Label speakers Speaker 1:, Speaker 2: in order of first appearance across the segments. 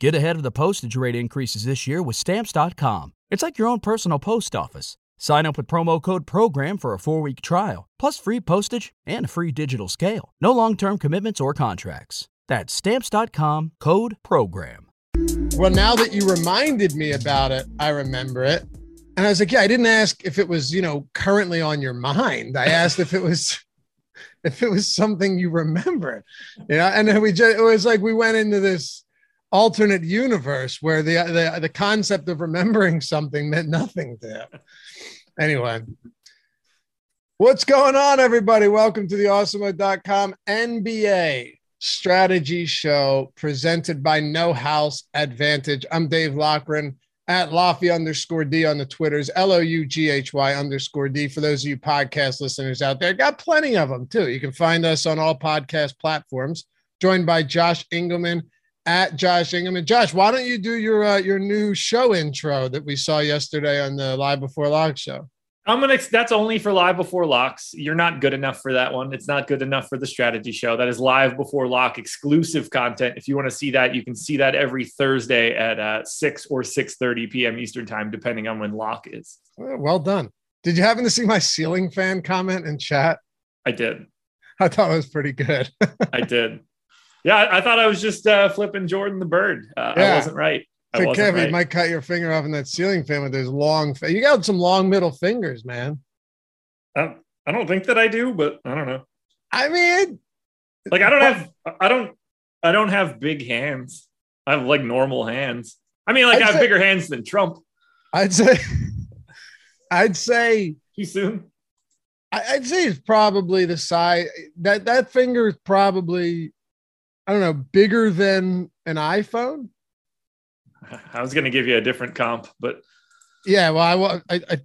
Speaker 1: Get ahead of the postage rate increases this year with Stamps.com. It's like your own personal post office. Sign up with promo code PROGRAM for a four week trial, plus free postage and a free digital scale. No long term commitments or contracts. That's Stamps.com code PROGRAM.
Speaker 2: Well, now that you reminded me about it, I remember it. And I was like, yeah, I didn't ask if it was, you know, currently on your mind. I asked if it was if it was something you remember. You know, and then we just it was like we went into this alternate universe where the the, the concept of remembering something meant nothing to him. Anyway, what's going on, everybody? Welcome to the awesemo.com NBA strategy show presented by No House Advantage. I'm Dave Loughran at Lofty underscore D on the Twitters, L O U G H Y underscore D. For those of you podcast listeners out there, got plenty of them too. You can find us on all podcast platforms, joined by Josh Engleman at Josh Ingham. And Josh, why don't you do your uh, your new show intro that we saw yesterday on the Live Before Lock show?
Speaker 3: I'm gonna. That's only for live before locks. You're not good enough for that one. It's not good enough for the strategy show. That is live before lock exclusive content. If you want to see that, you can see that every Thursday at uh, six or six thirty p.m. Eastern time, depending on when lock is.
Speaker 2: Well done. Did you happen to see my ceiling fan comment in chat?
Speaker 3: I did.
Speaker 2: I thought it was pretty good.
Speaker 3: I did. Yeah, I thought I was just uh, flipping Jordan the bird. Uh, yeah. I wasn't right.
Speaker 2: Kevin, right. you might cut your finger off in that ceiling fan with those long. You got some long middle fingers, man.
Speaker 3: I, I don't think that I do, but I don't know.
Speaker 2: I mean,
Speaker 3: like I don't have, I don't, I don't have big hands. I have like normal hands. I mean, like I'd I have say, bigger hands than Trump.
Speaker 2: I'd say, I'd say
Speaker 3: too soon.
Speaker 2: I'd say it's probably the size that that finger is probably, I don't know, bigger than an iPhone.
Speaker 3: I was going to give you a different comp, but
Speaker 2: yeah, well, I, I, I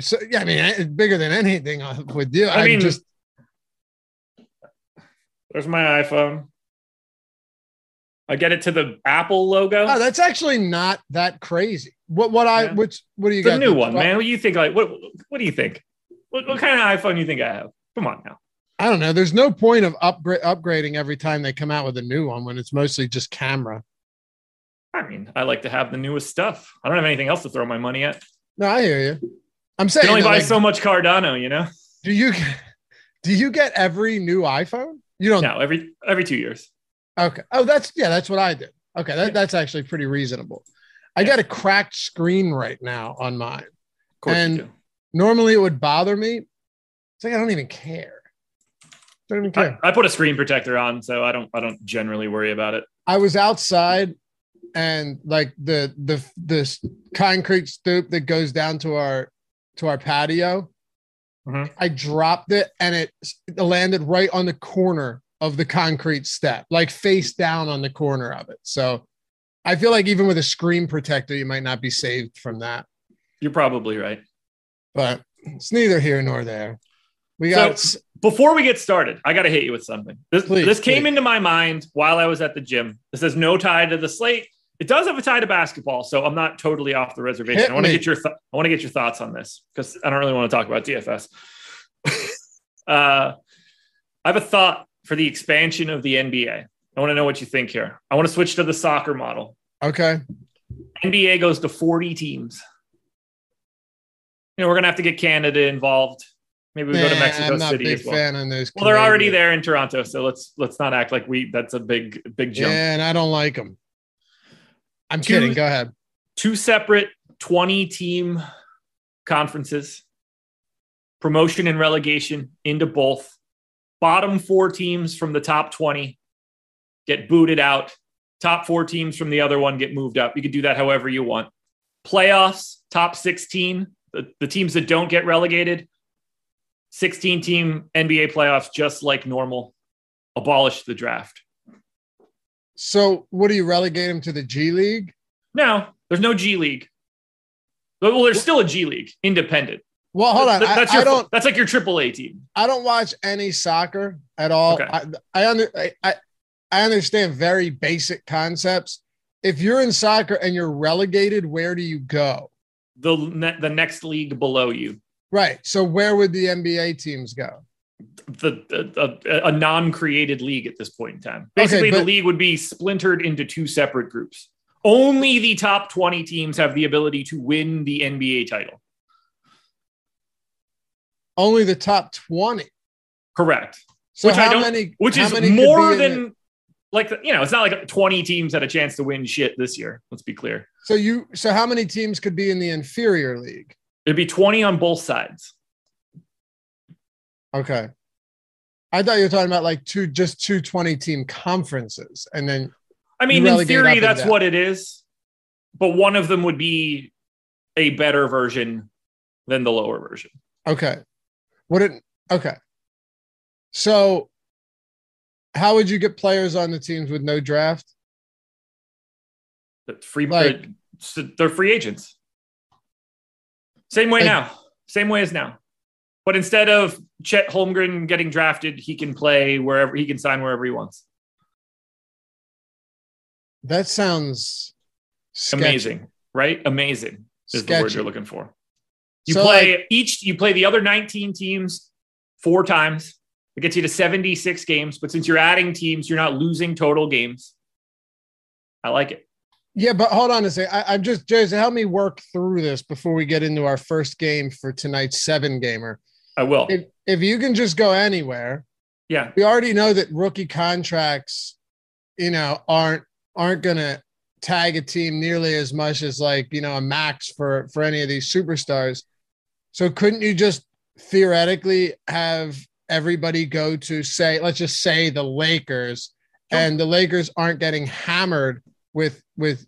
Speaker 2: so yeah, I mean, it's bigger than anything uh, with you. I, I mean, just
Speaker 3: there's my iPhone. I get it to the Apple logo.
Speaker 2: Oh, that's actually not that crazy. What what I which what do you
Speaker 3: the
Speaker 2: got?
Speaker 3: new one, man. What do you think? Like what what do you think? What, what kind of iPhone do you think I have? Come on now.
Speaker 2: I don't know. There's no point of upgrade upgrading every time they come out with a new one when it's mostly just camera.
Speaker 3: I mean, I like to have the newest stuff. I don't have anything else to throw my money at.
Speaker 2: No, I hear you. I'm saying
Speaker 3: you only buy like, so much Cardano, you know.
Speaker 2: Do you do you get every new iPhone? You don't.
Speaker 3: No, every every two years.
Speaker 2: Okay. Oh, that's yeah, that's what I did. Okay, that, that's actually pretty reasonable. I yeah. got a cracked screen right now on mine, and normally it would bother me. It's like I don't even care. Don't even care.
Speaker 3: I, I put a screen protector on, so I don't. I don't generally worry about it.
Speaker 2: I was outside and like the the this concrete stoop that goes down to our to our patio mm-hmm. i dropped it and it landed right on the corner of the concrete step like face down on the corner of it so i feel like even with a screen protector you might not be saved from that
Speaker 3: you're probably right
Speaker 2: but it's neither here nor there we got
Speaker 3: so, before we get started, I got to hit you with something. This, please, this came please. into my mind while I was at the gym. This has no tie to the slate, it does have a tie to basketball, so I'm not totally off the reservation. Hit I want to get your th- I want to get your thoughts on this because I don't really want to talk about DFS. uh, I have a thought for the expansion of the NBA. I want to know what you think here. I want to switch to the soccer model.
Speaker 2: Okay.
Speaker 3: NBA goes to 40 teams. You know, we're gonna have to get Canada involved. Maybe we go to Mexico City as well. well, they're already there in Toronto, so let's let's not act like we that's a big big jump.
Speaker 2: Yeah, and I don't like them. I'm two, kidding. Go ahead.
Speaker 3: Two separate 20 team conferences, promotion and relegation into both. Bottom four teams from the top 20 get booted out. Top four teams from the other one get moved up. You could do that however you want. Playoffs, top 16, the, the teams that don't get relegated, 16 team NBA playoffs, just like normal. Abolish the draft.
Speaker 2: So, what do you relegate him to the G League?
Speaker 3: No, there's no G League. Well, there's still a G League, independent.
Speaker 2: Well, hold on.
Speaker 3: That's your,
Speaker 2: I don't.
Speaker 3: That's like your AAA team.
Speaker 2: I don't watch any soccer at all. Okay. I, I under I, I understand very basic concepts. If you're in soccer and you're relegated, where do you go?
Speaker 3: The the next league below you.
Speaker 2: Right. So where would the NBA teams go?
Speaker 3: the, a, a non-created league at this point in time. Basically, okay, but, the league would be splintered into two separate groups. Only the top 20 teams have the ability to win the NBA title.
Speaker 2: Only the top 20.
Speaker 3: Correct.
Speaker 2: So
Speaker 3: which I don't-
Speaker 2: many?
Speaker 3: Which is more than like you know, it's not like 20 teams had a chance to win shit this year. Let's be clear.
Speaker 2: so you. So how many teams could be in the inferior league?
Speaker 3: It'd be 20 on both sides.
Speaker 2: Okay. I thought you were talking about like two, just two 20 team conferences. And then,
Speaker 3: I mean, in theory, that's what it is. But one of them would be a better version than the lower version.
Speaker 2: okay. Would it, okay. So how would you get players on the teams with no draft?
Speaker 3: Free,
Speaker 2: Like- uh,
Speaker 3: they're, they're free agents. Same way
Speaker 2: Like-
Speaker 3: now. Same way as now. But instead of Chet Holmgren getting drafted, he can play wherever he can sign wherever he wants.
Speaker 2: That sounds sketchy.
Speaker 3: Amazing, right? Amazing is the word you're looking for. You
Speaker 2: So,
Speaker 3: play
Speaker 2: like-
Speaker 3: each, you play the other 19 teams four times. It gets you to 76 games. But since you're adding teams, you're not losing total games. I like it.
Speaker 2: Yeah, but hold on a second. I, I'm just, Jason, help me work through this before we get into our first game for tonight's seven gamer.
Speaker 3: I will.
Speaker 2: If, if you can just go anywhere,
Speaker 3: yeah.
Speaker 2: we already know that rookie contracts, you know, aren't aren't gonna tag a team nearly as much as like you know a max for for any of these superstars. So couldn't you just theoretically have everybody go to say, let's just say the Lakers,
Speaker 3: Sure.
Speaker 2: and the Lakers aren't getting hammered with with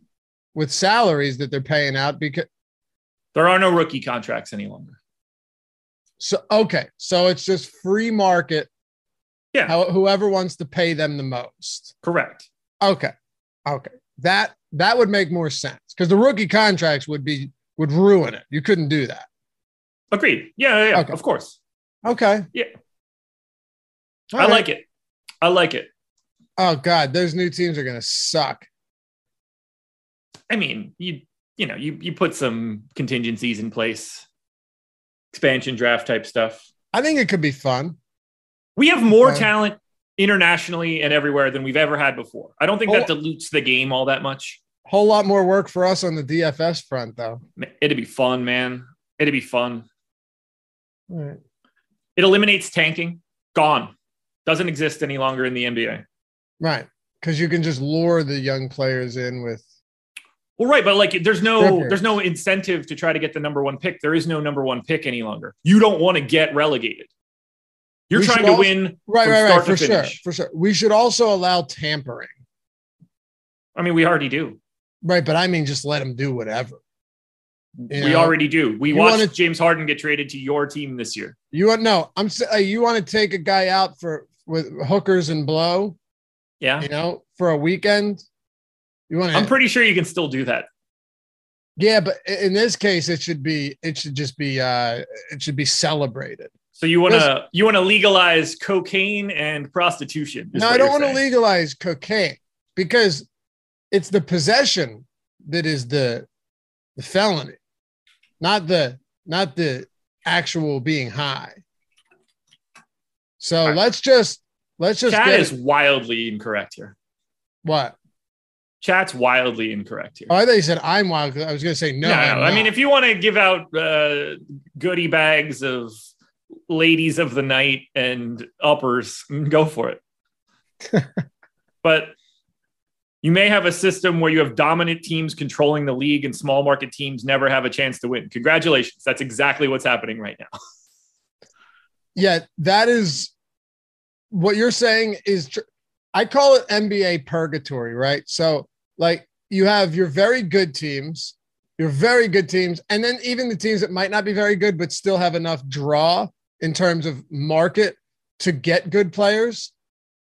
Speaker 2: with salaries that they're paying out because
Speaker 3: There are no rookie contracts any longer.
Speaker 2: so okay, so it's just free market.
Speaker 3: Yeah.
Speaker 2: How, whoever wants to pay them the most.
Speaker 3: Correct.
Speaker 2: Okay. Okay. That that would make more sense because the rookie contracts would be would ruin it. You couldn't do that.
Speaker 3: Agreed. Yeah, yeah,
Speaker 2: Okay.
Speaker 3: of course.
Speaker 2: Okay.
Speaker 3: Yeah.
Speaker 2: All
Speaker 3: I
Speaker 2: right.
Speaker 3: like it. I like it.
Speaker 2: Oh God, those new teams are gonna suck.
Speaker 3: I mean, you you know, you you put some contingencies in place, expansion draft type stuff.
Speaker 2: I think it could be fun.
Speaker 3: We have more talent internationally and everywhere than we've ever had before. I don't think that
Speaker 2: Oh.
Speaker 3: dilutes the game all that much.
Speaker 2: Whole lot more work for us on the DFS front, though.
Speaker 3: It'd be fun, man. It'd be fun.
Speaker 2: All right.
Speaker 3: It eliminates tanking. Gone. Doesn't exist any longer in the NBA.
Speaker 2: Right. Because you can just lure the young players in with
Speaker 3: Well, right, but like there's no there's no incentive to try to get the number one pick. There is no number one pick any longer. You don't want to get relegated. You're
Speaker 2: We
Speaker 3: trying to
Speaker 2: also-
Speaker 3: win.
Speaker 2: right, right, right, for sure, for sure. We should also allow tampering.
Speaker 3: I mean, we already do.
Speaker 2: Right, but I mean, just let them do whatever. You
Speaker 3: we
Speaker 2: know,
Speaker 3: already do. We
Speaker 2: you
Speaker 3: watched
Speaker 2: wanna-
Speaker 3: James Harden get traded to your team this year.
Speaker 2: You want no? I'm uh, you want to take a guy out for with hookers and blow,
Speaker 3: Yeah.
Speaker 2: you know, for a weekend. You want
Speaker 3: I'm pretty sure you can still do that.
Speaker 2: yeah, but in this case, it should be. It should just be. uh It should be celebrated.
Speaker 3: So you want to you want to legalize cocaine and prostitution?
Speaker 2: No, I don't want to legalize cocaine because it's the possession that is the the felony, not the not the actual being high. So
Speaker 3: right.
Speaker 2: let's just let's just
Speaker 3: Chat
Speaker 2: get
Speaker 3: wildly incorrect here.
Speaker 2: what.
Speaker 3: Chat's wildly incorrect here.
Speaker 2: Oh, I thought you said I'm wild. I was going to say no.
Speaker 3: No, no. I mean, if you want to give out uh, goodie bags of ladies of the night and uppers, go for it. but you may have a system where you have dominant teams controlling the league and small market teams never have a chance to win. Congratulations. That's exactly what's happening right now.
Speaker 2: yeah, that is what you're saying is. Tr- I call it NBA purgatory, right? So, like, you have your very good teams, your very good teams, and then even the teams that might not be very good but still have enough draw in terms of market to get good players.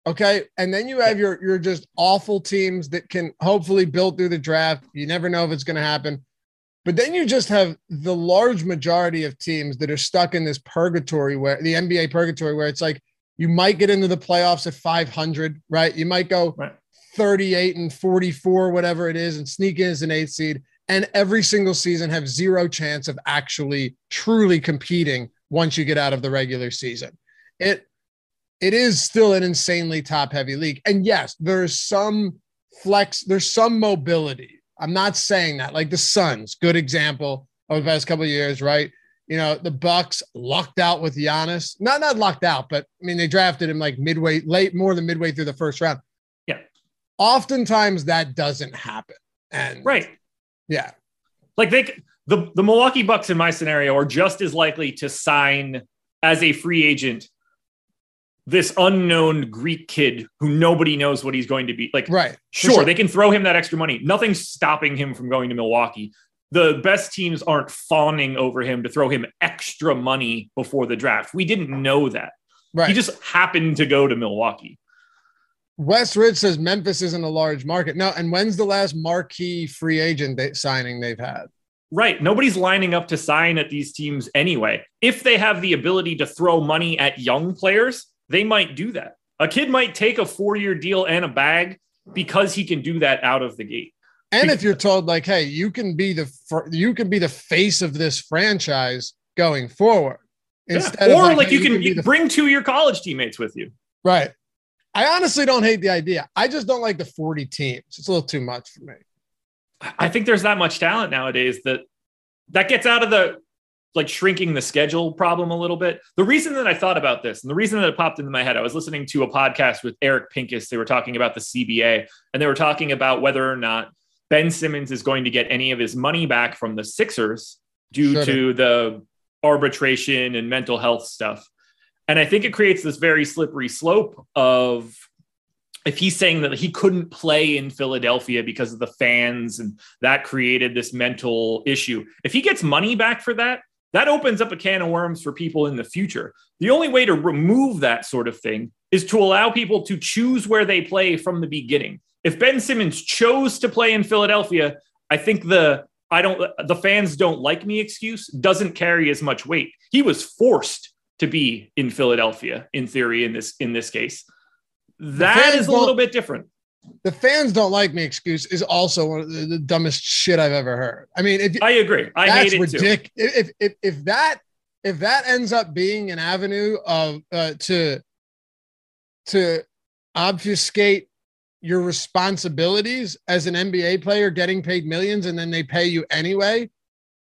Speaker 2: Okay, and then you have your your just awful teams that can hopefully build through the draft. You never know if it's going to happen. But then you just have the large majority of teams that are stuck in this purgatory where the NBA purgatory, where it's like you might get into the playoffs at 500, right? You might go
Speaker 3: Right.
Speaker 2: 38 and 44, whatever it is, and sneak in as an eight seed, and every single season have zero chance of actually truly competing once you get out of the regular season. It it is still an insanely top heavy league. And yes, there's some flex, there's some mobility I'm not saying that. Like the Suns, good example over the past couple years, right? You know, the Bucks lucked out with Giannis. Not not lucked out, but I mean they drafted him like midway, late, more than midway through the first round. Oftentimes that doesn't happen. And
Speaker 3: Right.
Speaker 2: yeah.
Speaker 3: Like they the the Milwaukee Bucks in my scenario are just as likely to sign as a free agent this unknown Greek kid who nobody knows what he's going to be. Like
Speaker 2: Right.
Speaker 3: Sure,
Speaker 2: sure.
Speaker 3: they can throw him that extra money. Nothing's stopping him from going to Milwaukee. The best teams aren't fawning over him to throw him extra money before the draft. We didn't know that.
Speaker 2: Right.
Speaker 3: He just happened to go to Milwaukee.
Speaker 2: West Ridge says Memphis isn't a large market. No, and when's the last marquee free agent they, signing they've had?
Speaker 3: Right. Nobody's lining up to sign at these teams anyway. If they have the ability to throw money at young players, they might do that. A kid might take a four year deal and a bag because he can do that out of the gate.
Speaker 2: And if you're told like, hey, you can be the fir- you can be the face of this franchise going forward,
Speaker 3: Yeah. Or like,
Speaker 2: hey,
Speaker 3: you can
Speaker 2: be the
Speaker 3: bring two of your college teammates with you.
Speaker 2: right. I honestly don't hate the idea. I just don't like the 40 teams. It's a little too much for me.
Speaker 3: I think there's that much talent nowadays that that gets out of the like shrinking the schedule problem a little bit. The reason that I thought about this and the reason that it popped into my head, I was listening to a podcast with Eric Pincus. They were talking about the CBA and they were talking about whether or not Ben Simmons is going to get any of his money back from the Sixers due
Speaker 2: Should've.
Speaker 3: to the arbitration and mental health stuff. And I think it creates this very slippery slope of if he's saying that he couldn't play in Philadelphia because of the fans and that created this mental issue. If he gets money back for that, that opens up a can of worms for people in the future. The only way to remove that sort of thing is to allow people to choose where they play from the beginning. If Ben Simmons chose to play in Philadelphia, I think the I don't the fans don't like me excuse doesn't carry as much weight. He was forced to be in Philadelphia in theory in this in this case. That is a little bit different.
Speaker 2: The fans don't like me excuse is also one of the, the dumbest shit I've ever heard. I mean, if
Speaker 3: I agree. I
Speaker 2: that's
Speaker 3: hate it too.
Speaker 2: ridiculous. If, if if that if that ends up being an avenue of uh, to to obfuscate your responsibilities as an NBA player, getting paid millions, and then they pay you anyway,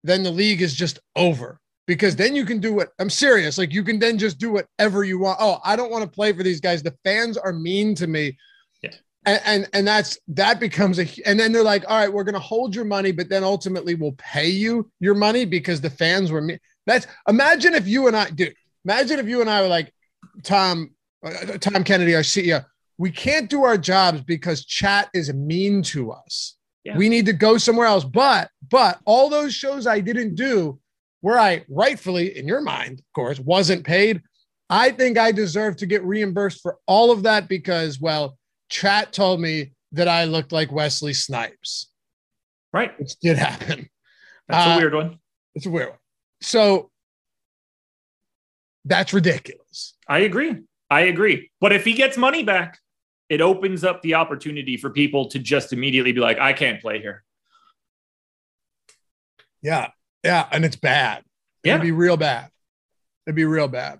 Speaker 2: then the league is just over. Because then you can do what I'm serious. Like you can then just do whatever you want. Oh, I don't want to play for these guys. The fans are mean to me.
Speaker 3: Yeah.
Speaker 2: And, and and that's that becomes a and then they're like, all right, we're gonna hold your money, but then ultimately we'll pay you your money because the fans were mean. That's imagine if you and I, dude. Imagine if you and I were like Tom, uh, Tom Kennedy, our CEO. We can't do our jobs because chat is mean to us.
Speaker 3: Yeah.
Speaker 2: We need to go somewhere else. But but all those shows I didn't do, where I rightfully, in your mind, of course, wasn't paid. I think I deserve to get reimbursed for all of that because, well, chat told me that I looked like Wesley Snipes,
Speaker 3: Right.
Speaker 2: which did happen.
Speaker 3: That's
Speaker 2: Uh,
Speaker 3: a weird one.
Speaker 2: It's a weird one. So that's ridiculous.
Speaker 3: I agree. I agree. But if he gets money back, it opens up the opportunity for people to just immediately be like, I can't play here.
Speaker 2: Yeah. Yeah. And it's bad.
Speaker 3: Yeah.
Speaker 2: It'd be real bad. It'd be real bad.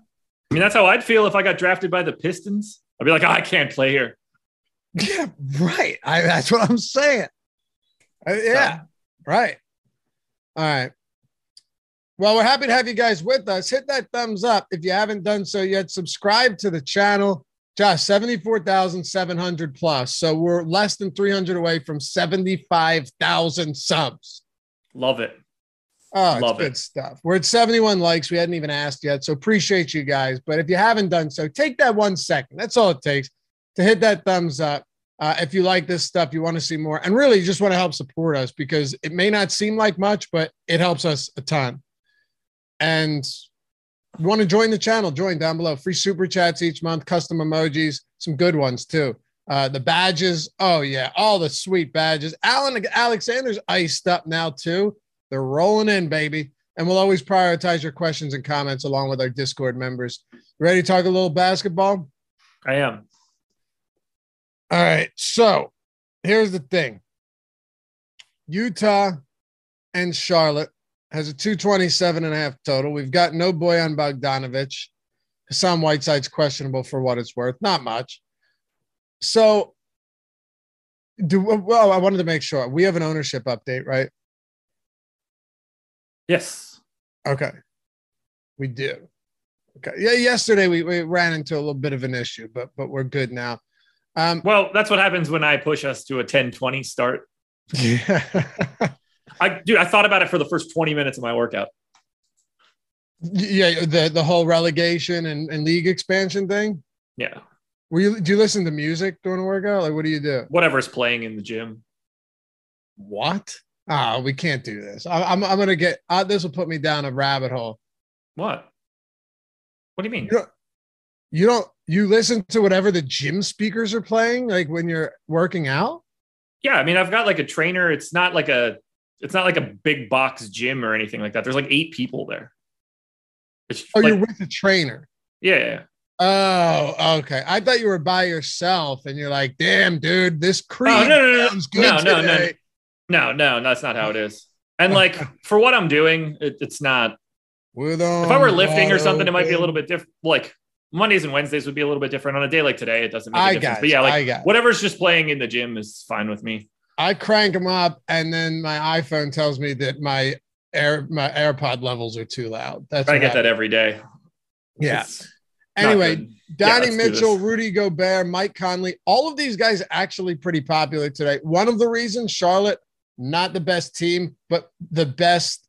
Speaker 3: I mean, that's how I'd feel if I got drafted by the Pistons. I'd be like, I can't play here.
Speaker 2: Yeah. Right. I, that's what I'm saying. Uh, yeah. Right. All right. Well, we're happy to have you guys with us. Hit that thumbs up if you haven't done so yet. Subscribe to the channel. Josh, 74,700 plus. So we're less than 300 away from 75,000 subs.
Speaker 3: Love it.
Speaker 2: Oh, it's good
Speaker 3: it.
Speaker 2: stuff. We're at 71 likes. We hadn't even asked yet. So appreciate you guys. But if you haven't done so, take that one second. That's all it takes to hit that thumbs up. Uh, if you like this stuff, you want to see more, and really you just want to help support us because it may not seem like much, but it helps us a ton. And you want to join the channel, join down below. Free super chats each month, custom emojis, some good ones too. Uh, the badges, oh yeah, all the sweet badges. Alan Alexander's iced up now too. They're rolling in, baby. And we'll always prioritize your questions and comments along with our Discord members. Ready to talk a little basketball?
Speaker 3: I am.
Speaker 2: All right. So here's the thing Utah and Charlotte has a 227 and a half total. We've got no boy Bojan Bogdanovic. Hassan Whiteside's questionable for what it's worth. Not much. So do well. I wanted to make sure we have an ownership update, right?
Speaker 3: Yes.
Speaker 2: Okay, we do. Okay, yeah. Yesterday we, we ran into a little bit of an issue, but but we're good now. Um,
Speaker 3: well, that's what happens when I push us to a 10-20 start.
Speaker 2: Yeah.
Speaker 3: I dude, I thought about it for the first 20 minutes of my workout.
Speaker 2: Yeah, the the whole relegation and, and league expansion thing.
Speaker 3: Yeah.
Speaker 2: Were you do you listen to music during a workout? Like what do you do?
Speaker 3: Whatever's playing in the gym.
Speaker 2: What? Ah, we can't do this. I, am I'm, I'm gonna get uh, this will put me down a rabbit hole.
Speaker 3: What? What do you mean?
Speaker 2: You don't, you don't you listen to whatever the gym speakers are playing like when you're working out?
Speaker 3: Yeah, I mean I've got like a trainer. It's not like a it's not like a big box gym or anything like that. There's like eight people there.
Speaker 2: It's oh, like, you're with a trainer.
Speaker 3: Yeah, yeah.
Speaker 2: Oh, okay. I thought you were by yourself, and you're like, "Damn, dude, this cream oh,
Speaker 3: no, no, no, sounds good no, no, today." No, no, no, that's not how it is. And like for what I'm doing, it, it's not.
Speaker 2: With
Speaker 3: if I were lifting or something, it might be a little bit different. Like Mondays and Wednesdays would be a little bit different. On a day like today, it doesn't make a I difference. But yeah, like whatever's just playing in the gym is fine with me.
Speaker 2: I crank them up, and then my iPhone tells me that my air my AirPod levels are too loud. That's
Speaker 3: I get that every day.
Speaker 2: Yeah. It's anyway, Donnie yeah, Mitchell, Rudy Gobert, Mike Conley, all of these guys actually pretty popular today. One of the reasons Charlotte, not the best team, but the best.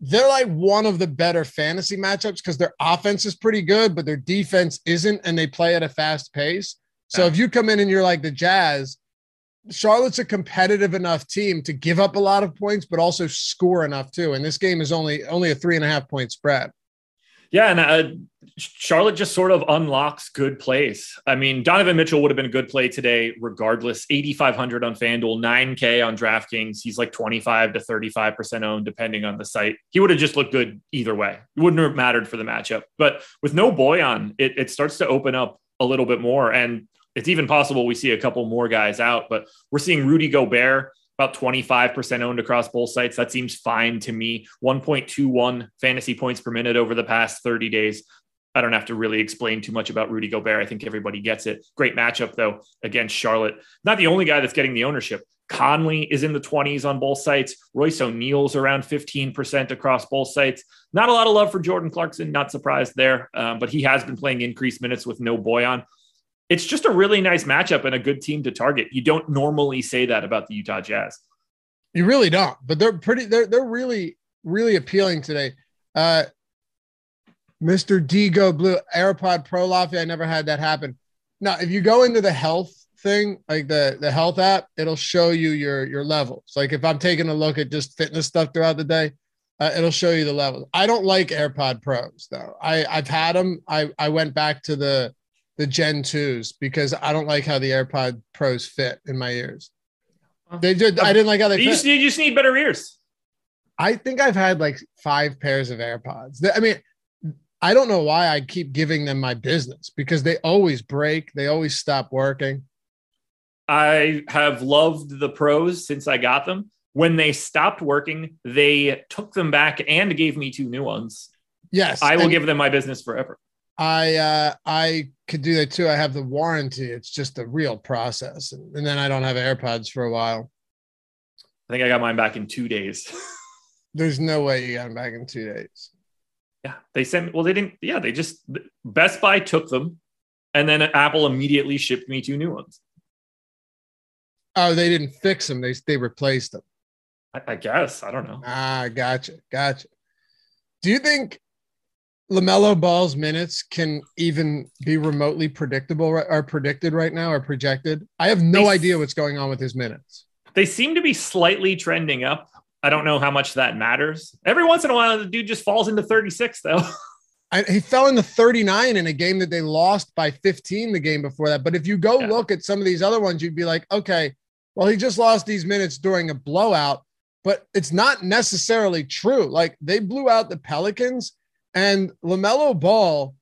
Speaker 2: They're like one of the better fantasy matchups because their offense is pretty good, but their defense isn't, and they play at a fast pace. So if you come in and you're like the Jazz, Charlotte's a competitive enough team to give up a lot of points, but also score enough too. And this game is only only a three and a half point spread.
Speaker 3: Yeah, and uh, Charlotte just sort of unlocks good plays. I mean, Donovan Mitchell would have been a good play today, regardless. 8,500 on FanDuel, 9K on DraftKings. He's like 25 to 35% owned, depending on the site. He would have just looked good either way. It wouldn't have mattered for the matchup. But with no Bojan, it, it starts to open up a little bit more. And it's even possible we see a couple more guys out, but we're seeing Rudy Gobert about 25% owned across both sites. That seems fine to me. 1.21 fantasy points per minute over the past 30 days. I don't have to really explain too much about Rudy Gobert. I think everybody gets it. Great matchup, though, against Charlotte. Not the only guy that's getting the ownership. Conley is in the 20s on both sites. Royce O'Neal's around 15% across both sites. Not a lot of love for Jordan Clarkson. Not surprised there, um, but he has been playing increased minutes with no Bojan it's just a really nice matchup and a good team to target. You don't normally say that about the Utah Jazz.
Speaker 2: You really don't, but they're pretty. They're they're really really appealing today. Uh, Mr. Digo Blue AirPod Pro Lafayette. I never had that happen. Now, if you go into the health thing, like the the health app, it'll show you your your levels. Like if I'm taking a look at just fitness stuff throughout the day, uh, it'll show you the levels. I don't like AirPod Pros though. I I've had them. I I went back to the the Gen 2s because I don't like how the AirPod Pros fit in my ears. They did. I didn't like how they.
Speaker 3: You just, you just need better ears.
Speaker 2: I think I've had like five pairs of AirPods. I mean, I don't know why I keep giving them my business because they always break. They always stop working.
Speaker 3: I have loved the pros since I got them. When they stopped working, they took them back and gave me two new ones.
Speaker 2: Yes.
Speaker 3: I will give them my business forever.
Speaker 2: I uh, I could do that too. I have the warranty. It's just a real process, and, and then I don't have AirPods for a while.
Speaker 3: I think I got mine back in two days.
Speaker 2: There's no way you got them back in two days.
Speaker 3: Yeah, they sent. Well, they didn't. Yeah, they just Best Buy took them, and then Apple immediately shipped me two new ones.
Speaker 2: Oh, they didn't fix them. They they replaced them.
Speaker 3: I, I guess I don't know.
Speaker 2: Ah, gotcha, gotcha. Do you think LaMelo Ball's minutes can even be remotely predictable or predicted right now or projected. I have no they, idea what's going on with his minutes.
Speaker 3: They seem to be slightly trending up. I don't know how much that matters. Every once in a while, the dude just falls into 36, though.
Speaker 2: I, he fell into 39 in a game that they lost by 15 the game before that. But if you go yeah. look at some of these other ones, you'd be like, okay, well, he just lost these minutes during a blowout, but it's not necessarily true. Like they blew out the Pelicans and LaMelo Ball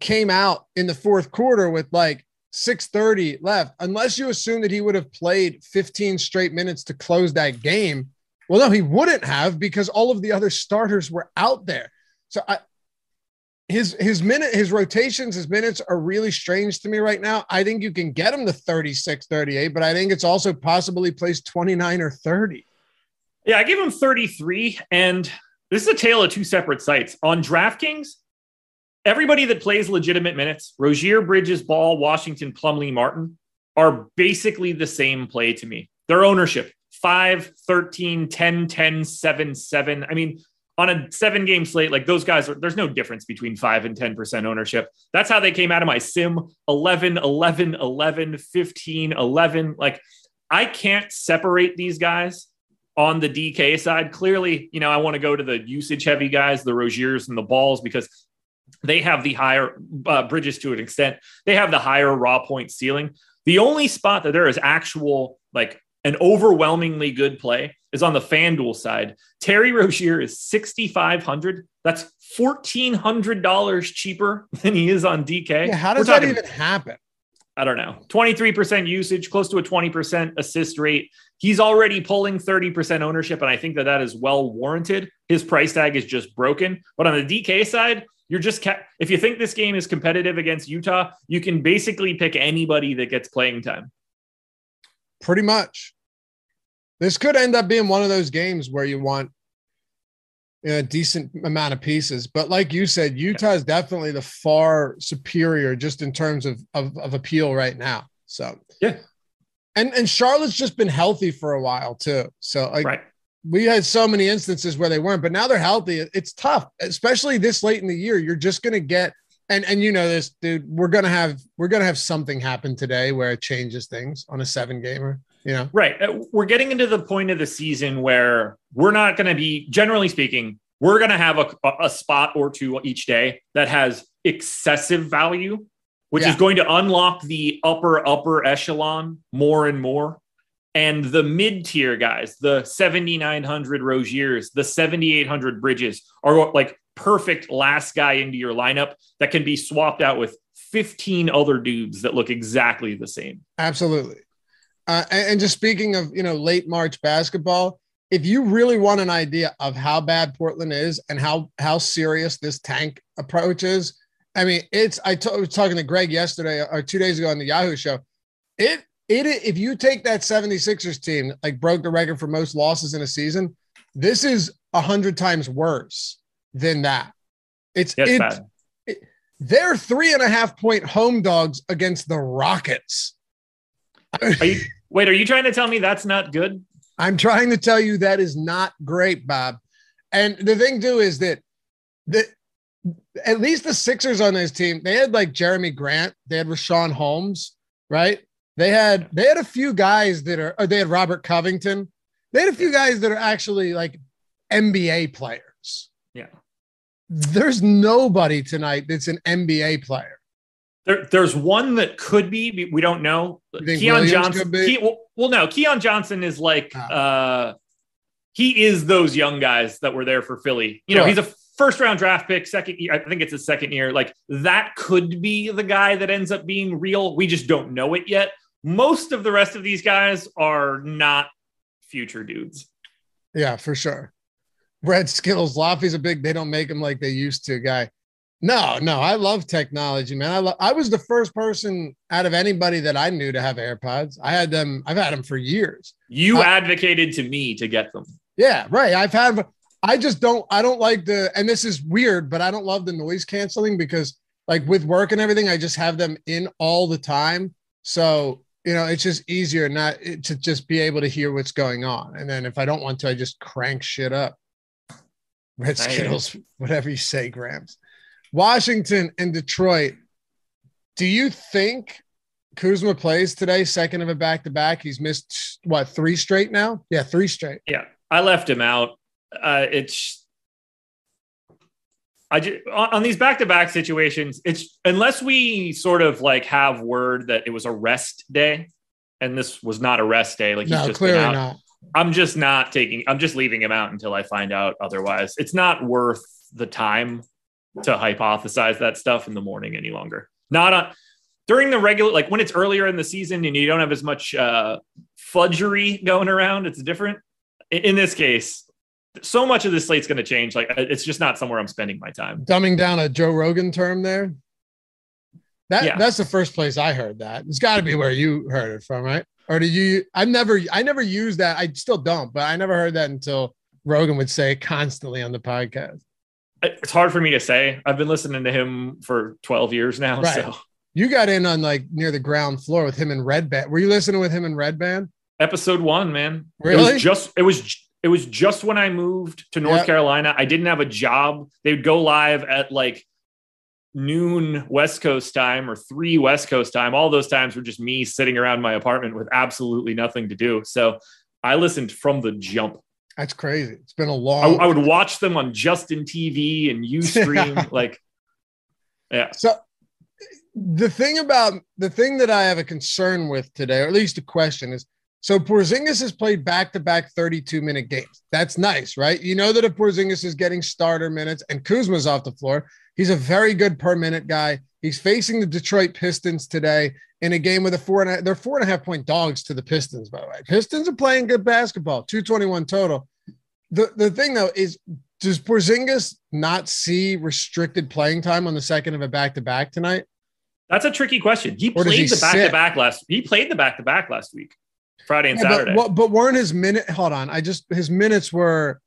Speaker 2: came out in the fourth quarter with like 6:30 left. Unless you assume that he would have played 15 straight minutes to close that game. Well, no, he wouldn't have because all of the other starters were out there. So I his his minute his rotations his minutes are really strange to me right now. I think you can get him to 36 38 but i think it's also possible he plays 29 or 30
Speaker 3: yeah i give him 33 and this is a tale of two separate sites. On draftkings everybody that plays legitimate minutes rozier bridges ball washington plumlee martin are basically the same play to me. Their ownership 5 13 10 10 7 7 i mean on a seven game slate, like those guys, are, there's no difference between five and 10% ownership. That's how they came out of my sim 11, 11, 11, 15, 11. Like I can't separate these guys on the DK side. Clearly, you know, I want to go to the usage heavy guys, the Roziers and the balls, because they have the higher uh, bridges to an extent. They have the higher raw point ceiling. The only spot that there is actual like an overwhelmingly good play is on the FanDuel side. Terry Rozier is 6,500. That's $1,400 cheaper than he is on DK.
Speaker 2: Yeah, how does talking, that even happen?
Speaker 3: I don't know. 23% usage, close to a 20% assist rate. He's already pulling 30% ownership, and I think that that is well warranted. His price tag is just broken. But on the DK side, you're just ca- if you think this game is competitive against Utah, you can basically pick anybody that gets playing time.
Speaker 2: Pretty much. This could end up being one of those games where you want a decent amount of pieces. But like you said, Utah is definitely the far superior just in terms of, of, of appeal right now. So
Speaker 3: yeah.
Speaker 2: And and Charlotte's just been healthy for a while too. So like
Speaker 3: right.
Speaker 2: we had so many instances where they weren't, but now they're healthy. It's tough, especially this late in the year. You're just gonna get and and you know this, dude. We're gonna have we're gonna have something happen today where it changes things on a seven gamer. you know
Speaker 3: Right. Uh, we're getting into the point of the season where we're not going to be, generally speaking, we're going to have a, a spot or two each day that has excessive value, which yeah. is going to unlock the upper, upper echelon more and more. And the mid tier guys, the 7,900 Roziers, the 7,800 Bridges are like perfect last guy into your lineup that can be swapped out with 15 other dudes that look exactly the same.
Speaker 2: Absolutely. Uh, and, and just speaking of, you know, late March basketball, if you really want an idea of how bad Portland is and how how serious this tank approach is, I mean, it's I, t- I was talking to Greg yesterday or two days ago on the Yahoo show. It it if you take that 76ers team, like broke the record for most losses in a season, this is a hundred times worse than that. It's
Speaker 3: it,
Speaker 2: it, they're three and a half point home dogs against the Rockets.
Speaker 3: Are you Wait, are you trying to tell me that's not good?
Speaker 2: I'm trying to tell you that is not great, Bob. And the thing too is that the at least the Sixers on this team, they had like Jerami Grant, they had Richaun Holmes, right? They had they had a few guys that are they had Robert Covington. They had a few guys that are actually like NBA players. There's nobody tonight that's an NBA player.
Speaker 3: There, there's one that could be. We don't know. Keon Johnson. Ke, well, well, no. Keon Johnson is like. Ah. Uh, he is those young guys that were there for Philly. You know, he's a first round draft pick, second year. I think it's his second year. Like that could be the guy that ends up being real. We just don't know it yet. Most of the rest of these guys are not future dudes.
Speaker 2: Yeah, for sure. Red Skittles, Laffy's a big, they don't make them like they used to guy. No, no, I love technology, man. I lo- I was the first person out of anybody that I knew to have AirPods. I had them. I've had them for years.
Speaker 3: You I, advocated to me to get them.
Speaker 2: Yeah, right. I've had. I just don't. I don't like the. And this is weird, but I don't love the noise canceling because, like, with work and everything, I just have them in all the time. So you know, it's just easier not to just be able to hear what's going on. And then if I don't want to, I just crank shit up. Red Skittles, whatever you say, Grams. Washington and Detroit. Do you think Kuzma plays today, second of a back to back? He's missed what three straight now? Yeah, three straight.
Speaker 3: Yeah, I left him out. Uh, it's I just, on these back to back situations. It's unless we sort of like have word that it was a rest day, and this was not a rest day. Like he's no, just clearly not. I'm just not taking. I'm just leaving him out until I find out otherwise. It's not worth the time to hypothesize that stuff in the morning any longer. Not on during the regular, like when it's earlier in the season and you don't have as much uh, fudgery going around, it's different. In, in this case, so much of this slate's going to change. Like it's just not somewhere I'm spending my time.
Speaker 2: Dumbing down a Joe Rogan term there. That
Speaker 3: Yeah.
Speaker 2: that's the first place I heard that. It's got to be where you heard it from, right? Or did you? I've never, I never used that. I still don't, but I never heard that until Rogan would say constantly on the podcast.
Speaker 3: It's hard for me to say. I've been listening to him for 12 years now.
Speaker 2: Right.
Speaker 3: So
Speaker 2: You got in on like near the ground floor with him and Redban. Were you listening with him and Redban?
Speaker 3: episode one, man. It
Speaker 2: Really?
Speaker 3: was just it was it was just when I moved to North
Speaker 2: Yep.
Speaker 3: Carolina. I didn't have a job. They would go live at like noon West Coast time or three West Coast time. All those times were just me sitting around my apartment with absolutely nothing to do. So I listened from the jump.
Speaker 2: That's crazy. It's been a long.
Speaker 3: I would watch them on Justin TV and Ustream. like, yeah,
Speaker 2: So the thing about the thing that I have a concern with today, or at least a question, is so Porzingis has played back-to-back 32 minute games. That's nice, right? You know that if Porzingis is getting starter minutes and Kuzma's off the floor, he's a very good per minute guy. He's facing the Detroit Pistons today in a game with a four and a they're four and a half point dogs to the Pistons, by the way. Pistons are playing good basketball, 221 total. The the thing though is does Porzingis not see restricted playing time on the second of a back to back tonight?
Speaker 3: that's a tricky question. He played
Speaker 2: he
Speaker 3: the back to back last. He played the back to back last week, Friday and
Speaker 2: Yeah,
Speaker 3: Saturday.
Speaker 2: but, but weren't his minute? Hold on, I just his minutes were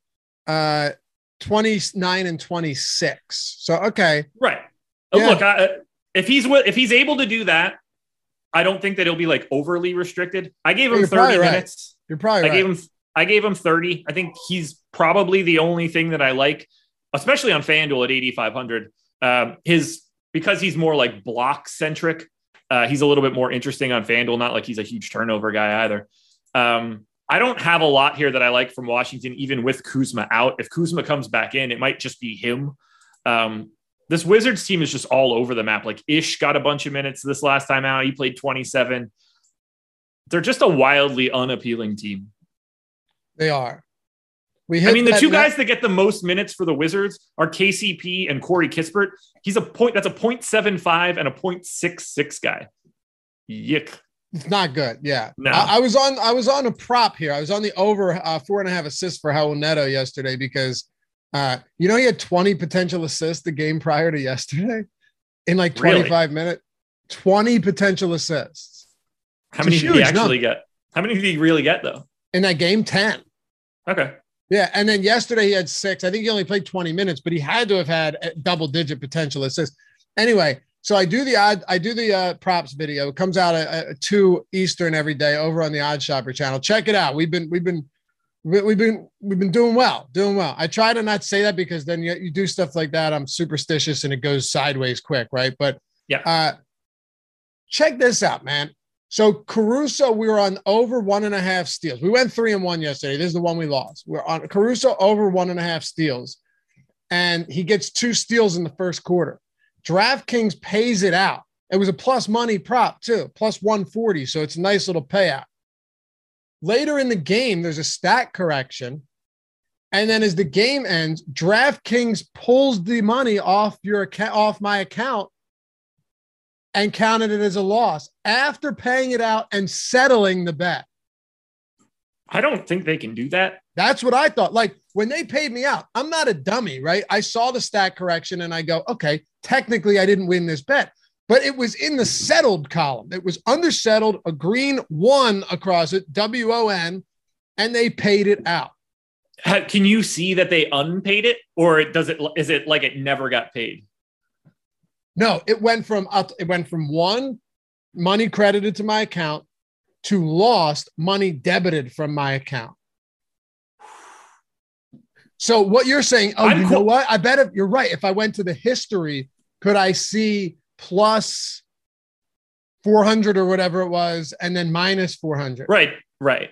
Speaker 2: uh 29 and 26. So okay,
Speaker 3: Right.
Speaker 2: Yeah.
Speaker 3: Look, I, if he's if he's able to do that, I don't think that he'll be like overly restricted. I gave him
Speaker 2: You're
Speaker 3: 30
Speaker 2: probably right.
Speaker 3: minutes.
Speaker 2: you're probably
Speaker 3: I
Speaker 2: right.
Speaker 3: gave him I gave him 30. I think he's probably the only thing that I like, especially on FanDuel at 8500. Um, his because he's more like block centric. Uh, he's a little bit more interesting on FanDuel. Not like he's a huge turnover guy either. Um, I don't have a lot here that I like from Washington, even with Kuzma out. If Kuzma comes back in, it might just be him. Um, this Wizards team is just all over the map. Like Ish got a bunch of minutes this last time out. He played 27. They're just a wildly unappealing team.
Speaker 2: they are. We
Speaker 3: I mean, the two
Speaker 2: net-
Speaker 3: guys that get the most minutes for the Wizards are KCP and Corey Kispert. He's a point that's a 0.75 and a 0.66 guy. Yick.
Speaker 2: It's not good. Yeah.
Speaker 3: No.
Speaker 2: I, I was on I was on a prop here. I was on the over uh, four and a half assists for Raul Neto yesterday because uh you know he had 20 potential assists the game prior to yesterday in like
Speaker 3: Really?
Speaker 2: 25 minutes. 20 potential assists.
Speaker 3: How
Speaker 2: It's
Speaker 3: many did he actually
Speaker 2: number.
Speaker 3: get? How many did he really get though?
Speaker 2: In that game, 10.
Speaker 3: Okay.
Speaker 2: Yeah, and then yesterday he had six. I think he only played 20 minutes, but he had to have had a double digit potential assists. Anyway, so I do the odd, I do the uh, props video. It comes out at, at two Eastern every day over on the OddsShopper channel. Check it out. We've been, we've been, we- we've been, we've been doing well, doing well. I try to not say that because then you, you do stuff like that. I'm superstitious and it goes sideways quick, right? But
Speaker 3: Yeah.
Speaker 2: uh, check this out, man. So Caruso, we were on over one and a half steals. We went three and one yesterday. This is the one we lost. We're on Caruso over one and a half steals, and he gets two steals in the first quarter. DraftKings pays it out. It was a plus money prop too, plus 140. So it's a nice little payout. Later in the game, there's a stat correction. And then as the game ends, DraftKings pulls the money off your account, off my account and counted it as a loss after paying it out and settling the bet.
Speaker 3: I don't think they can do that.
Speaker 2: That's what I thought. Like when they paid me out, I'm not a dummy, right? I saw the stat correction and I go, okay, technically I didn't win this bet, but it was in the settled column. It was undersettled, a green one across it, W O N, and they paid it out.
Speaker 3: Can you see that they unpaid it, or does it? Is it like it never got paid?
Speaker 2: No, it went from up, it went from one money credited to my account to lost money debited from my account. So what you're saying, oh,
Speaker 3: I'm
Speaker 2: you
Speaker 3: cool-
Speaker 2: know what? I bet if you're right. If I went to the history, could I see plus 400 or whatever it was, and then minus 400?
Speaker 3: Right. Right.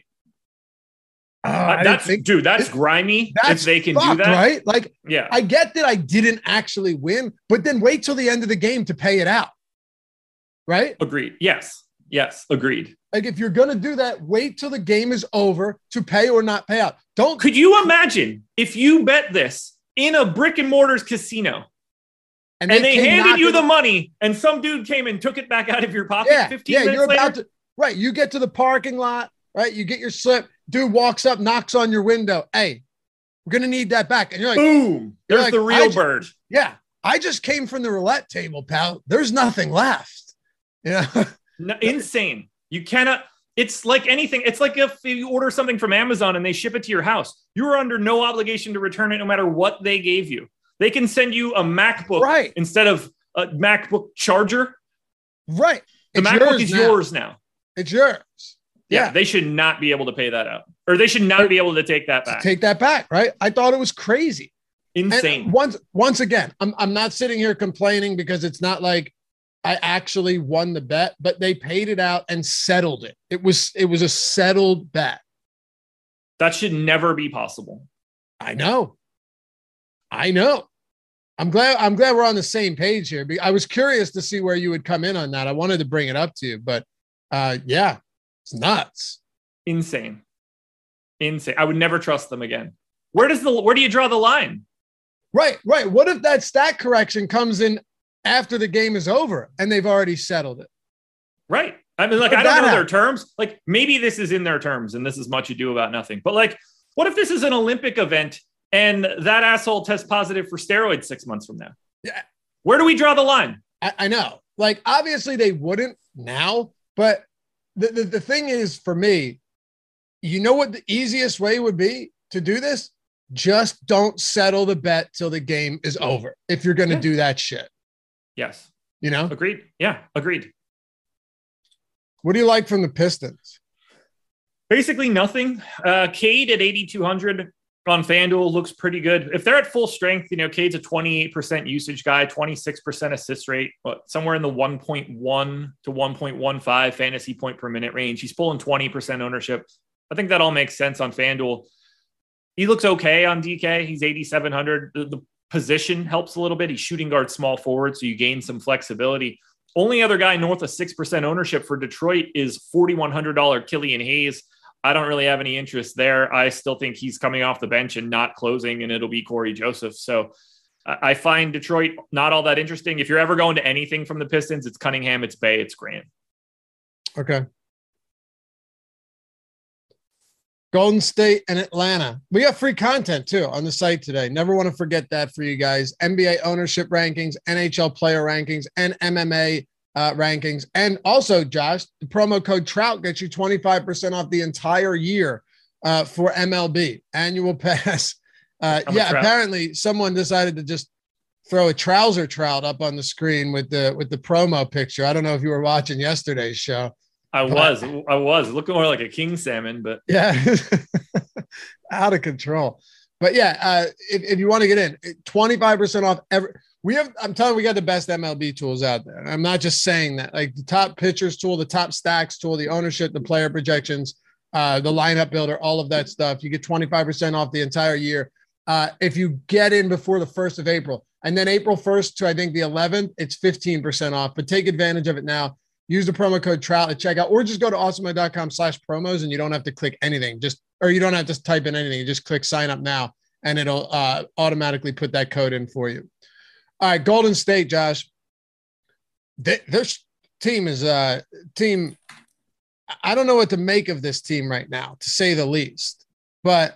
Speaker 2: Uh,
Speaker 3: that's
Speaker 2: think-
Speaker 3: dude. That's
Speaker 2: it-
Speaker 3: grimy.
Speaker 2: that's
Speaker 3: if they can do that,
Speaker 2: right? Like
Speaker 3: Yeah.
Speaker 2: I get that I didn't actually win, but then wait till the end of the game to pay it out. Right?
Speaker 3: Agreed. Yes. Yes. Agreed.
Speaker 2: Like if you're gonna do that, wait till the game is over to pay or not pay out. Don't
Speaker 3: Could you imagine if you bet this in a brick and mortars casino and they
Speaker 2: came
Speaker 3: handed you the money and some dude came and took it back out of your pocket
Speaker 2: yeah,
Speaker 3: 15
Speaker 2: yeah,
Speaker 3: minutes
Speaker 2: you're
Speaker 3: later?
Speaker 2: about to right. You get to the parking lot, right? You get your slip, dude walks up, knocks on your window. Hey, We're going to need that back. And you're like,
Speaker 3: boom, there's
Speaker 2: like,
Speaker 3: the real
Speaker 2: ju-
Speaker 3: bird.
Speaker 2: yeah, I just came from the roulette table, pal. There's nothing left. You know,
Speaker 3: No, insane. You cannot. It's like anything. It's like if you order something from Amazon and they ship it to your house, you are under no obligation to return it, no matter what they gave you. They can send you a MacBook
Speaker 2: right,
Speaker 3: instead of a MacBook charger.
Speaker 2: right.
Speaker 3: The
Speaker 2: It's
Speaker 3: MacBook is
Speaker 2: now.
Speaker 3: yours now.
Speaker 2: It's yours.
Speaker 3: Yeah,
Speaker 2: Yeah.
Speaker 3: they should not be able to pay that out, or they should not be able to take that back.
Speaker 2: Take that back, right? I thought it was crazy. And
Speaker 3: Insane.
Speaker 2: once once again, I'm I'm not sitting here complaining because it's not like I actually won the bet, but they paid it out and settled it. It was it was a settled bet.
Speaker 3: That should never be possible.
Speaker 2: I know. I know. I'm glad I'm glad we're on the same page here. I was curious to see where you would come in on that. I wanted to bring it up to you, but uh yeah, it's nuts.
Speaker 3: Insane. Insane. I would never trust them again. Where does the where do you draw the line?
Speaker 2: Right, right. What if that stat correction comes in after the game is over and they've already settled it?
Speaker 3: Right. I mean, like,
Speaker 2: If
Speaker 3: I don't
Speaker 2: that
Speaker 3: know their terms. Like, maybe this is in their terms and this is much ado about nothing. But, like, what if this is an Olympic event and that asshole tests positive for steroids six months from now?
Speaker 2: Yeah.
Speaker 3: Where do we draw the line?
Speaker 2: I, I know. Like, obviously they wouldn't now, but the, the, the thing is for me, you know what the easiest way would be to do this? Just don't settle the bet till the game is over if you're going to
Speaker 3: Yeah.
Speaker 2: do that shit.
Speaker 3: Yes.
Speaker 2: You know,
Speaker 3: Agreed. Yeah. Agreed.
Speaker 2: what do you like from the Pistons?
Speaker 3: Basically nothing. Uh, Cade at 8,200 on FanDuel looks pretty good. If they're at full strength, you know, Cade's a 28% usage guy, 26% assist rate, but somewhere in the 1.1 to 1.15 fantasy point per minute range. He's pulling 20% ownership. I think that all makes sense on FanDuel. He looks okay on DK. He's 8,700. The, the position helps a little bit. He's shooting guard small forward, so you gain some flexibility. Only other guy north of 6% ownership for Detroit is $4,100 Killian Hayes. I don't really have any interest there. I still think he's coming off the bench and not closing, and it'll be Cory Joseph. So I find Detroit not all that interesting. If you're ever going to anything from the Pistons, it's Cunningham, it's Bey, it's Grant.
Speaker 2: Okay. Golden State and Atlanta. We got free content too on the site today. Never want to forget that for you guys. NBA ownership rankings, NHL player rankings, and MMA uh, rankings. And also, Josh, the promo code Trout gets you 25% off the entire year uh, for MLB annual pass. Uh, yeah, apparently someone decided to just throw a trouser trout up on the screen with the with the promo picture. I don't know if you were watching yesterday's show.
Speaker 3: I was, I was looking more like a king salmon, but
Speaker 2: Yeah, out of control. But yeah, uh, if, if you want to get in, 25% off every. We have, I'm telling you, we got the best MLB tools out there. I'm not just saying that. Like the top pitchers tool, the top stacks tool, the ownership, the player projections, uh, the lineup builder, all of that stuff. You get 25% off the entire year. Uh, if you get in before the 1st of April. And then April 1st to I think the 11th, it's 15% off. But take advantage of it now. Use the promo code Trout at checkout, or just go to awesemo.com slash promos and you don't have to click anything. Just or you don't have to type in anything. Just click sign up now and it'll uh, automatically put that code in for you. All right, Golden State, Josh. Th- This team is a team. I don't know what to make of this team right now, to say the least. But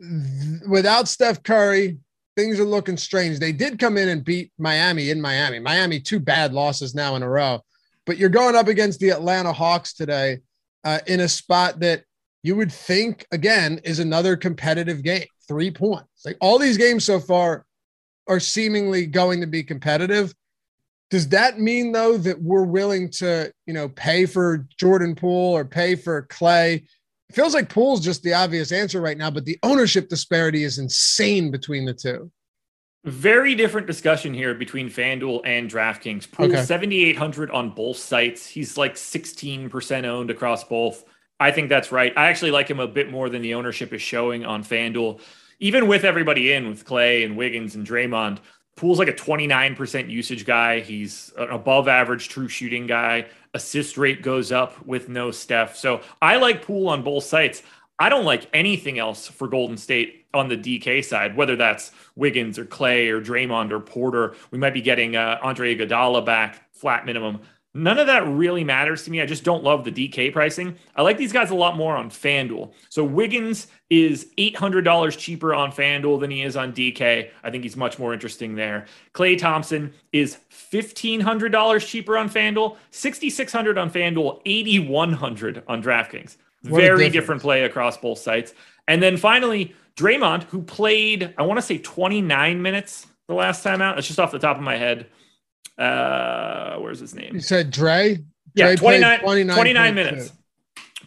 Speaker 2: th- without Steph Curry, things are looking strange. They did come in and beat Miami in Miami. Miami, two bad losses now in a row. But you're going up against the Atlanta Hawks today uh, in a spot that you would think, again, is another competitive game. Three points. Like all these games so far are seemingly going to be competitive. Does that mean though that we're willing to, you know, pay for Jordan Poole or pay for Klay? It feels like Poole's just the obvious answer right now, but the ownership disparity is insane between the two.
Speaker 3: Very different discussion here between FanDuel and DraftKings. Poole
Speaker 2: Okay.
Speaker 3: 7,800 on both sites. He's like 16% owned across both. I think that's right. I actually like him a bit more than the ownership is showing on FanDuel. Even with everybody in, with Klay and Wiggins and Draymond, Poole's like a 29% usage guy. He's an above average true shooting guy. Assist rate goes up with no Steph. So I like Poole on both sites. I don't like anything else for Golden State on the DK side, whether that's Wiggins or Klay or Draymond or Porter. We might be getting uh, Andre Iguodala back, flat minimum. None of that really matters to me. I just don't love the DK pricing. I like these guys a lot more on FanDuel. So Wiggins is $800 cheaper on FanDuel than he is on DK. I think he's much more interesting there. Klay Thompson is $1,500 cheaper on FanDuel, 6,600 on FanDuel, 8,100 on DraftKings. What Very different play across both sites. And then finally, Draymond, who played, I want to say 29 minutes the last time out. It's just off the top of my head. Uh, where's his name?
Speaker 2: You said Dre?
Speaker 3: Dre yeah, 29, 29, 29 minutes.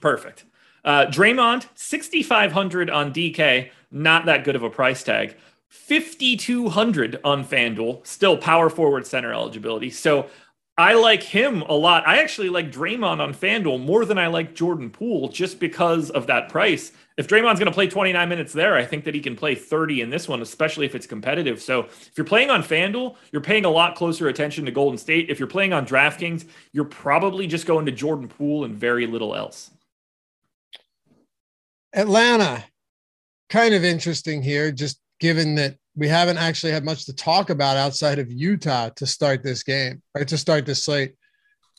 Speaker 3: Perfect. Uh, Draymond, 6,500 on DK. Not that good of a price tag. 5,200 on FanDuel. Still power forward center eligibility. So I like him a lot. I actually like Draymond on FanDuel more than I like Jordan Poole just because of that price. If Draymond's going to play 29 minutes there, I think that he can play 30 in this one, especially if it's competitive. So if you're playing on FanDuel, you're paying a lot closer attention to Golden State. If you're playing on DraftKings, you're probably just going to Jordan Poole and very little else.
Speaker 2: Atlanta, kind of interesting here, just given that we haven't actually had much to talk about outside of Utah to start this game, right? To start this slate.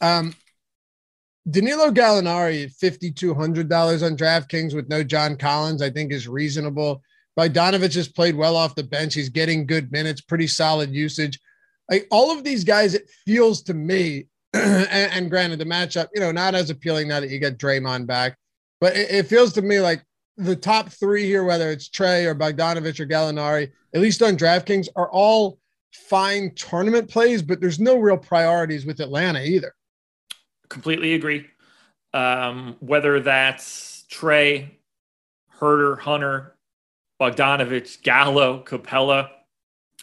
Speaker 2: Um, Danilo Gallinari at $5,200 on DraftKings with no John Collins, I think is reasonable. Bogdanovic has played well off the bench. He's getting good minutes, pretty solid usage. Like all of these guys, it feels to me, and, and, granted, the matchup, you know, not as appealing now that you get Draymond back, but it, it feels to me like the top three here, whether it's Trae or Bogdanovic or Gallinari, at least on DraftKings, are all fine tournament plays, but there's no real priorities with Atlanta either.
Speaker 3: Completely agree. Um, whether that's Trae, Huerter, Hunter, Bogdanovic, Gallo, Capela,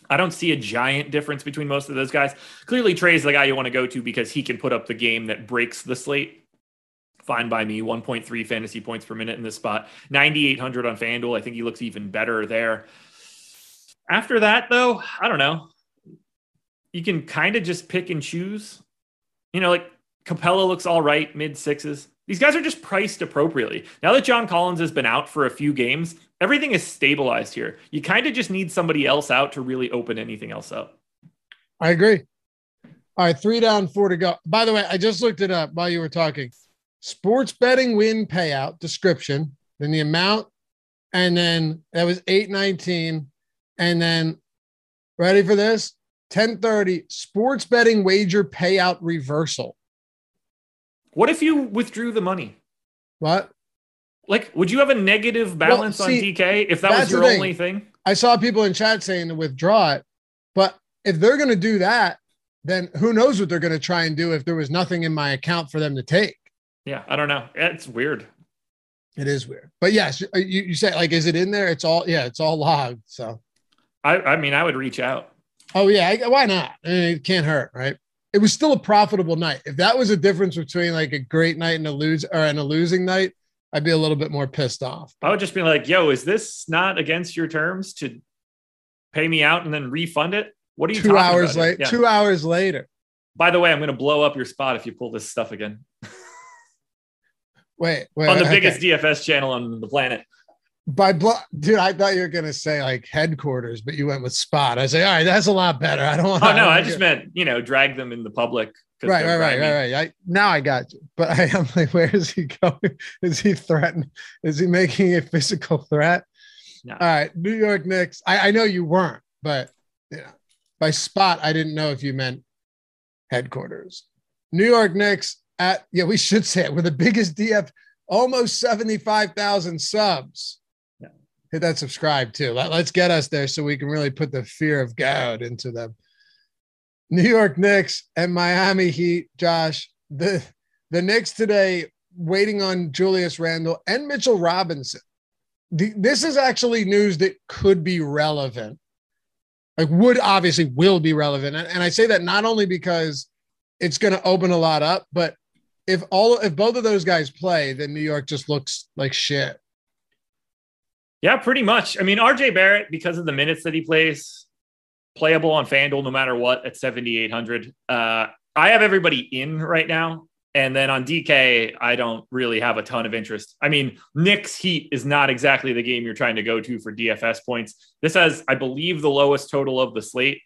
Speaker 3: I don't see a giant difference between most of those guys. Clearly, Trae's the guy you want to go to because he can put up the game that breaks the slate fine by me. 1.3 fantasy points per minute in this spot. 9,800 on FanDuel. I think he looks even better there. After that, though, I don't know. You can kind of just pick and choose. You know, like Capela looks all right, mid sixes. These guys are just priced appropriately. Now that John Collins has been out for a few games, everything is stabilized here. You kind of just need somebody else out to really open anything else up.
Speaker 2: I agree. All right, three down, four to go. By the way, I just looked it up while you were talking sports betting win payout description, then the amount, and then that was 819. And then ready for this? 1030 sports betting wager payout reversal.
Speaker 3: What if you withdrew the money?
Speaker 2: What?
Speaker 3: Like, would you have a negative balance well, see, on DK if that was your thing. only thing?
Speaker 2: I saw people in chat saying to withdraw it, but if they're going to do that, then who knows what they're going to try and do if there was nothing in my account for them to take.
Speaker 3: Yeah, I don't know. It's weird.
Speaker 2: It is weird, but yes, uh, you, you say like, is it in there? It's all yeah, it's all logged. So,
Speaker 3: I I mean, I would reach out.
Speaker 2: Oh yeah, I, why not? I mean, it can't hurt, right? It was still a profitable night. If that was a difference between like a great night and a lose or and a losing night, I'd be a little bit more pissed off.
Speaker 3: I would just be like, "Yo, is this not against your terms to pay me out and then refund it? What are you
Speaker 2: two hours late? Yeah. Two hours later.
Speaker 3: By the way, I'm going to blow up your spot if you pull this stuff again.
Speaker 2: Wait, wait.
Speaker 3: On the okay. biggest DFS channel on the planet.
Speaker 2: By blo- dude, I thought you were gonna say like headquarters, but you went with spot. I say, all right, that's a lot better. I don't want.
Speaker 3: Oh no, I just meant you know drag them in the public.
Speaker 2: Right, right, right, right, right. I, now I got you, but I am like, where is he going? Is he threatening? Is he making a physical threat? No. All right, New York Knicks. I, I know you weren't, but yeah, by spot, I didn't know if you meant headquarters. New York Knicks at yeah, we should say it. We're the biggest DF, almost 75,000 subs. Yeah. Hit that subscribe too. Let, us get us there so we can really put the fear of God into them. New York Knicks and Miami Heat, Josh. The the Knicks today waiting on Julius Randle and Mitchell Robinson. The, this is actually news that could be relevant. Like would obviously will be relevant. And, and I say that not only because it's going to open a lot up, but if all if both of those guys play, then New York just looks like shit.
Speaker 3: Yeah, pretty much. I mean, RJ Barrett, because of the minutes that he plays, playable on FanDuel no matter what at 7,800. Uh, I have everybody in right now. And then on DK, I don't really have a ton of interest. I mean, Knicks Heat is not exactly the game you're trying to go to for DFS points. This has, I believe, the lowest total of the slate.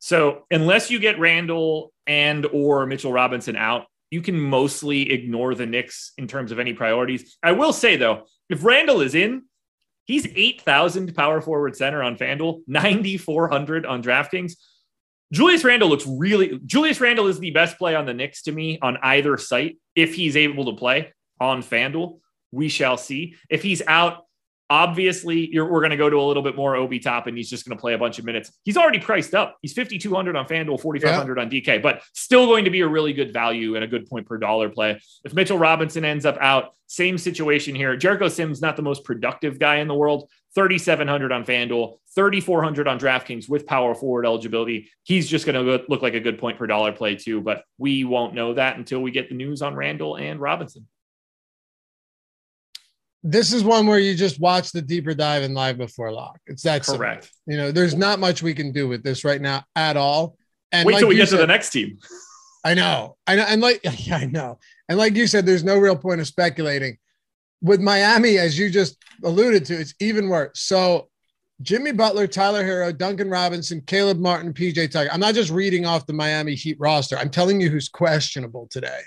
Speaker 3: So unless you get Randle and or Mitchell Robinson out, you can mostly ignore the Knicks in terms of any priorities. I will say though, if Randle is in, he's 8,000 power forward center on FanDuel, 9,400 on DraftKings. Julius Randle looks really, Julius Randle is the best play on the Knicks to me on either site. If he's able to play on FanDuel, we shall see. If he's out, Obviously, we're going to go to a little bit more Obi Toppin, and he's just going to play a bunch of minutes. He's already priced up. He's 5,200 on FanDuel, 4,500 yeah. on DK, but still going to be a really good value and a good point per dollar play. If Mitchell Robinson ends up out, same situation here. Jericho Sims, not the most productive guy in the world, 3,700 on FanDuel, 3,400 on DraftKings with power forward eligibility. He's just going to look like a good point per dollar play, too, but we won't know that until we get the news on Randle and Robinson
Speaker 2: this is one where you just watch the deeper dive and live before lock. It's that
Speaker 3: correct.
Speaker 2: You know, there's not much we can do with this right now at all.
Speaker 3: And wait like till we get said, to the next team.
Speaker 2: I know, I know, and like yeah, I know, and like you said, there's no real point of speculating. With Miami, as you just alluded to, it's even worse. So, Jimmy Butler, Tyler Herro, Duncan Robinson, Caleb Martin, PJ Tucker. I'm not just reading off the Miami Heat roster. I'm telling you who's questionable today.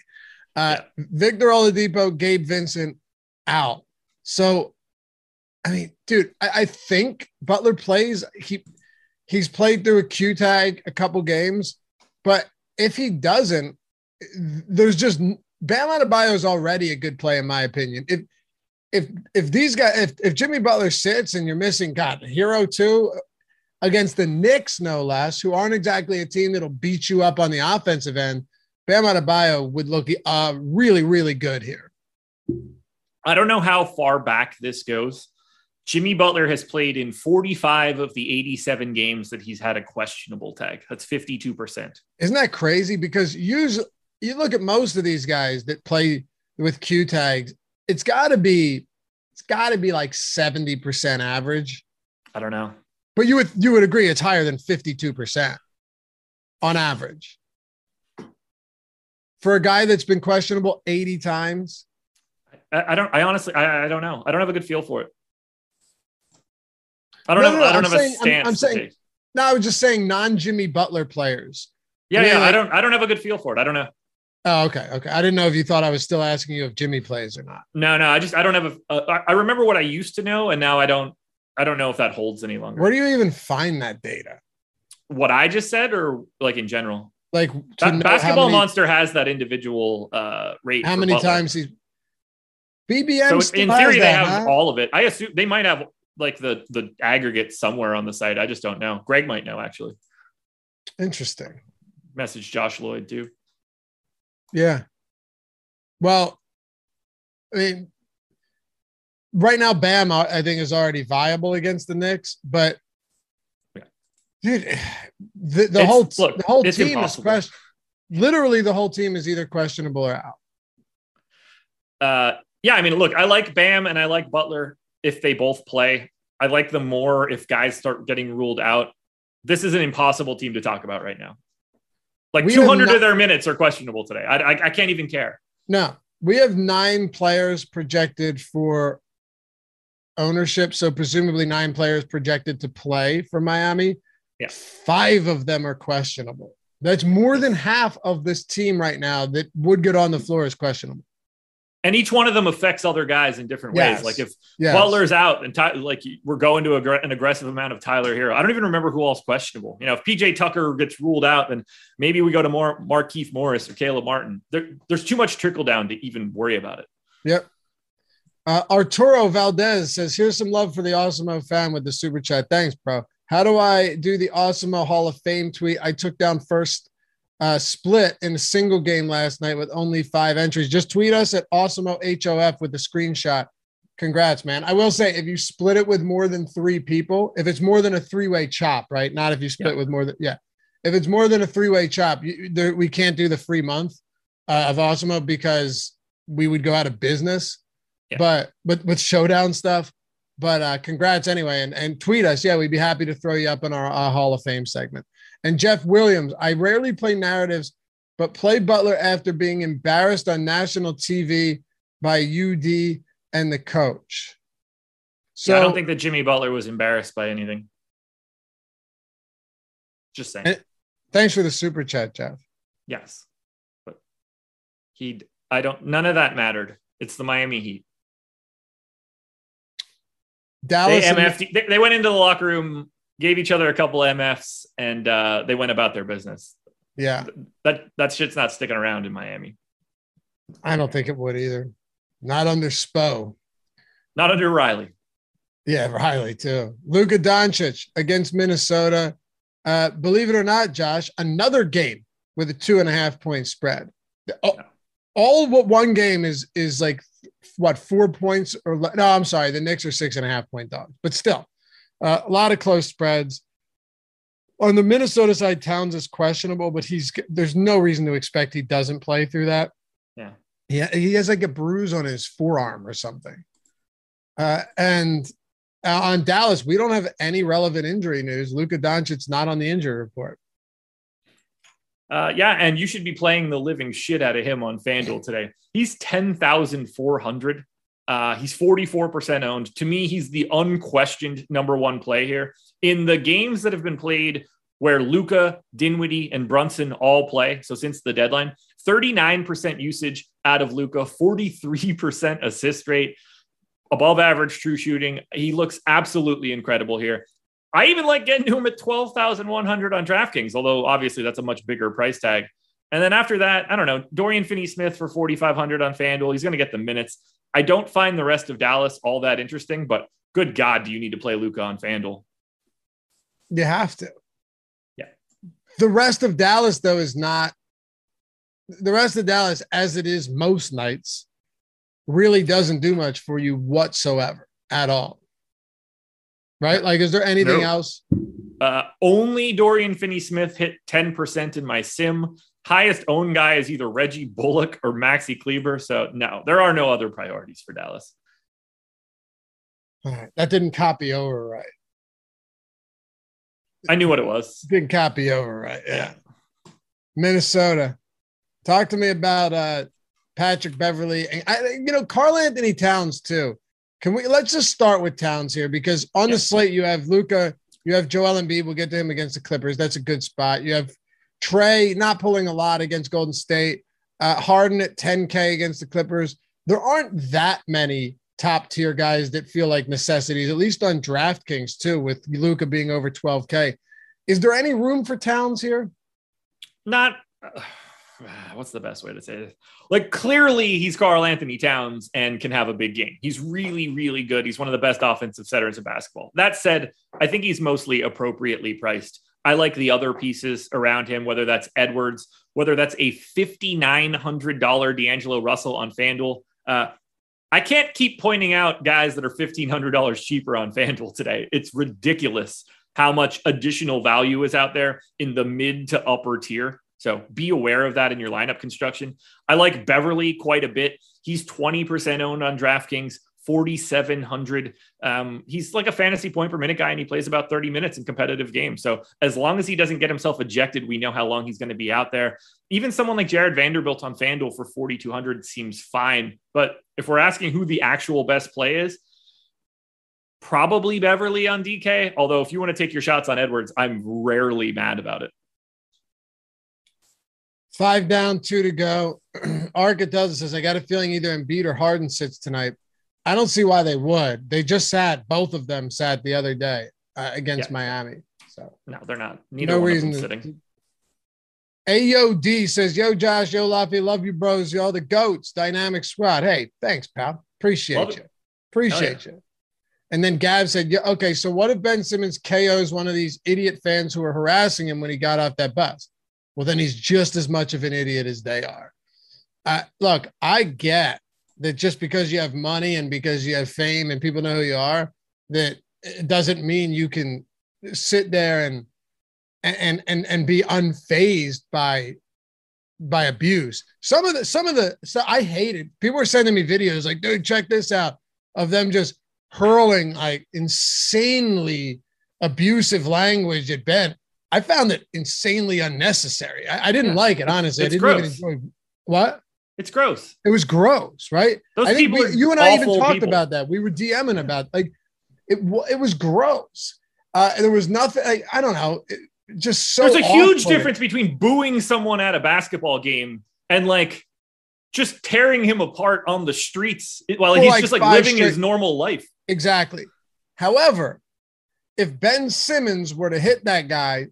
Speaker 2: Uh, yeah. Victor Oladipo, Gabe Vincent out. So, I mean, dude, I, I think Butler plays. He he's played through a Q tag a couple games, but if he doesn't, there's just Bam Adebayo is already a good play in my opinion. If if if these guys if if Jimmy Butler sits and you're missing God Herro two against the Knicks no less, who aren't exactly a team that'll beat you up on the offensive end, Bam Adebayo would look uh, really really good here.
Speaker 3: I don't know how far back this goes. Jimmy Butler has played in 45 of the 87 games that he's had a questionable tag. That's 52%.
Speaker 2: Isn't that crazy? Because usually you look at most of these guys that play with Q tags, it's got to be it's got to be like 70% average.
Speaker 3: I don't know.
Speaker 2: But you would you would agree it's higher than 52% on average. For a guy that's been questionable 80 times,
Speaker 3: I, I don't. I honestly, I, I, don't know. I don't have a good feel for it. I don't no, know. No, no, I don't I'm have saying, a stance. I'm, I'm saying.
Speaker 2: No, I was just saying non Jimmy Butler players.
Speaker 3: Yeah, I mean, yeah. Like, I don't. I don't have a good feel for it. I don't know.
Speaker 2: Oh, okay, okay. I didn't know if you thought I was still asking you if Jimmy plays or not.
Speaker 3: No, no. I just I don't have a. Uh, I remember what I used to know, and now I don't. I don't know if that holds any longer.
Speaker 2: Where do you even find that data?
Speaker 3: What I just said, or like in general?
Speaker 2: Like
Speaker 3: ba- basketball many, monster has that individual uh, rate.
Speaker 2: How many Butler. times he's BBM.
Speaker 3: So in theory, they have huh? all of it. I assume they might have like the the aggregate somewhere on the site. I just don't know. Greg might know actually.
Speaker 2: Interesting.
Speaker 3: Message Josh Lloyd too.
Speaker 2: Yeah. Well, I mean, right now, Bam, I think is already viable against the Knicks, but yeah. dude, the, the whole look, the whole team impossible. is question. Literally, the whole team is either questionable or out.
Speaker 3: Uh, yeah, I mean, look, I like Bam and I like Butler if they both play. I like them more if guys start getting ruled out. This is an impossible team to talk about right now. Like we 200 not- of their minutes are questionable today. I, I, I can't even care.
Speaker 2: No, we have nine players projected for ownership. So presumably nine players projected to play for Miami.
Speaker 3: Yeah.
Speaker 2: Five of them are questionable. That's more than half of this team right now that would get on the floor is questionable
Speaker 3: and each one of them affects other guys in different yes. ways. Like if yes. Butler's out and Ty, like we're going to a, an aggressive amount of Tyler Herro. I don't even remember who else questionable. You know, if PJ Tucker gets ruled out, then maybe we go to more Markieff Morris or Caleb Martin. There, there's too much trickle down to even worry about it.
Speaker 2: Yep. Uh, Arturo Valdez says, "Here's some love for the Awesemo fan with the super chat. Thanks, bro. How do I do the Awesemo Hall of Fame tweet? I took down first uh, split in a single game last night with only five entries. Just tweet us at Awesemo HOF with a screenshot. Congrats, man. I will say if you split it with more than three people, if it's more than a three way chop, right? Not if you split yeah. with more than, yeah. If it's more than a three way chop, you, there, we can't do the free month uh, of Awesemo because we would go out of business. Yeah. But, but with showdown stuff, but uh, congrats anyway. And, and tweet us. Yeah, we'd be happy to throw you up in our uh, Hall of Fame segment. And Jeff Williams, I rarely play narratives, but play Butler after being embarrassed on national TV by UD and the coach.
Speaker 3: So yeah, I don't think that Jimmy Butler was embarrassed by anything. Just saying.
Speaker 2: Thanks for the super chat, Jeff.
Speaker 3: Yes, but he. I don't. None of that mattered. It's the Miami Heat.
Speaker 2: Dallas.
Speaker 3: They,
Speaker 2: and-
Speaker 3: they, they went into the locker room, gave each other a couple MFs, and uh, they went about their business.
Speaker 2: yeah,
Speaker 3: That that shit's not sticking around in Miami.
Speaker 2: I don't think it would either. Not under Spo.
Speaker 3: Not under Riley.
Speaker 2: Yeah, Riley too. Luka Doncic against Minnesota. Uh, believe it or not, Josh, another game with a two and a half point spread. All, all what one game is is like what four points or no? I'm sorry, the Knicks are six and a half point dogs, but still, uh, a lot of close spreads. On the Minnesota side, Towns is questionable, but he's there's no reason to expect he doesn't play through that.
Speaker 3: Yeah.
Speaker 2: Yeah, he has like a bruise on his forearm or something. Uh, and uh, on Dallas, we don't have any relevant injury news. Luka Doncic's not on the injury report.
Speaker 3: Uh, yeah, and you should be playing the living shit out of him on FanDuel today. He's 10,400. Uh, he's 44% owned. To me, he's the unquestioned number one play here. In the games that have been played where Luka, Dinwiddie, and Brunson all play, so since the deadline, 39% usage out of Luka, 43% assist rate, above average true shooting. He looks absolutely incredible here. I even like getting to him at 12,100 on DraftKings, although obviously that's a much bigger price tag. And then after that, I don't know, Dorian Finney Smith for 4,500 on FanDuel. He's going to get the minutes. I don't find the rest of Dallas all that interesting, but good God, do you need to play Luka on FanDuel?
Speaker 2: You have to.
Speaker 3: Yeah.
Speaker 2: The rest of Dallas, though, is not the rest of Dallas, as it is most nights, really doesn't do much for you whatsoever at all. Right? Like, is there anything
Speaker 3: Nope.
Speaker 2: else?
Speaker 3: Uh, only Dorian Finney Smith hit 10% in my sim. Highest owned guy is either Reggie Bullock or Maxi Kleber. So, no, there are no other priorities for Dallas.
Speaker 2: All right, that didn't copy over right.
Speaker 3: I knew what it was.
Speaker 2: Didn't copy over right. Yeah. Minnesota. Talk to me about uh Patrick Beverley and I, you know Karl-Anthony Towns too. Can we let's just start with Towns here because on
Speaker 3: Yeah.
Speaker 2: the slate you have Luka, you have Joel Embiid. We'll get to him against the Clippers. That's a good spot. You have Trae not pulling a lot against Golden State. Uh, Harden at 10K against the Clippers. There aren't that many top tier guys that feel like necessities, at least on DraftKings too, with Luka being over 12K. Is there any room for Towns here?
Speaker 3: not uh, what's the best way to say this? Like clearly he's Karl-Anthony Towns and can have a big game. He's really, really good. He's one of the best offensive setters in basketball. That said, I think he's mostly appropriately priced. I like the other pieces around him, whether that's Edwards, whether that's a $5,900 D'Angelo Russell on FanDuel. Uh, I can't keep pointing out guys that are $1,500 cheaper on FanDuel today. It's ridiculous how much additional value is out there in the mid to upper tier. So be aware of that in your lineup construction. I like Beverley quite a bit. He's 20% owned on DraftKings, 4,700. Um, he's like a fantasy point per minute guy, and he plays about 30 minutes in competitive games. So as long as he doesn't get himself ejected, we know how long he's going to be out there. Even someone like Jarred Vanderbilt on FanDuel for 4,200 seems fine. But if we're asking who the actual best play is, probably Beverley on DK. Although if you want to take your shots on Edwards, I'm rarely mad about it.
Speaker 2: Five down, two to go. Arca does says, I got a feeling either Embiid or Harden sits tonight. I don't see why they would. They just sat, both of them sat the other day uh, against
Speaker 3: Yeah.
Speaker 2: Miami. So
Speaker 3: No, they're not. Neither
Speaker 2: no reason
Speaker 3: of them
Speaker 2: to,
Speaker 3: sitting.
Speaker 2: AOD says, Yo, Josh, yo, Laffy, love you, bros. Y'all the goats, dynamic squad. Hey, thanks, pal. Appreciate
Speaker 3: Love it.
Speaker 2: you. Appreciate you. And then Gab said, Yeah, okay, so what if Ben Simmons KOs one of these idiot fans who were harassing him when he got off that bus? Well, then he's just as much of an idiot as they are. Uh, look, I get that just because you have money and because you have fame and people know who you are, that it doesn't mean you can sit there and and and and be unfazed by by abuse. Some of the some of the so I hated people were sending me videos like, dude, check this out of them just hurling like insanely abusive language at Ben. I found it insanely unnecessary. I, I didn't
Speaker 3: Yeah.
Speaker 2: like it, honestly.
Speaker 3: It's
Speaker 2: I didn't
Speaker 3: gross.
Speaker 2: even enjoy what
Speaker 3: It's gross.
Speaker 2: it was gross, right?
Speaker 3: Those
Speaker 2: I think
Speaker 3: people
Speaker 2: we, you and I even talked
Speaker 3: people.
Speaker 2: about that. We were DMing about like it. It was gross. Uh, and there was nothing. Like, I don't know. It- just so.
Speaker 3: There's a huge difference between booing someone at a basketball game and like just tearing him apart on the streets while
Speaker 2: For
Speaker 3: he's
Speaker 2: like
Speaker 3: just like living his normal life.
Speaker 2: Exactly. However, if Ben Simmons were to hit that guy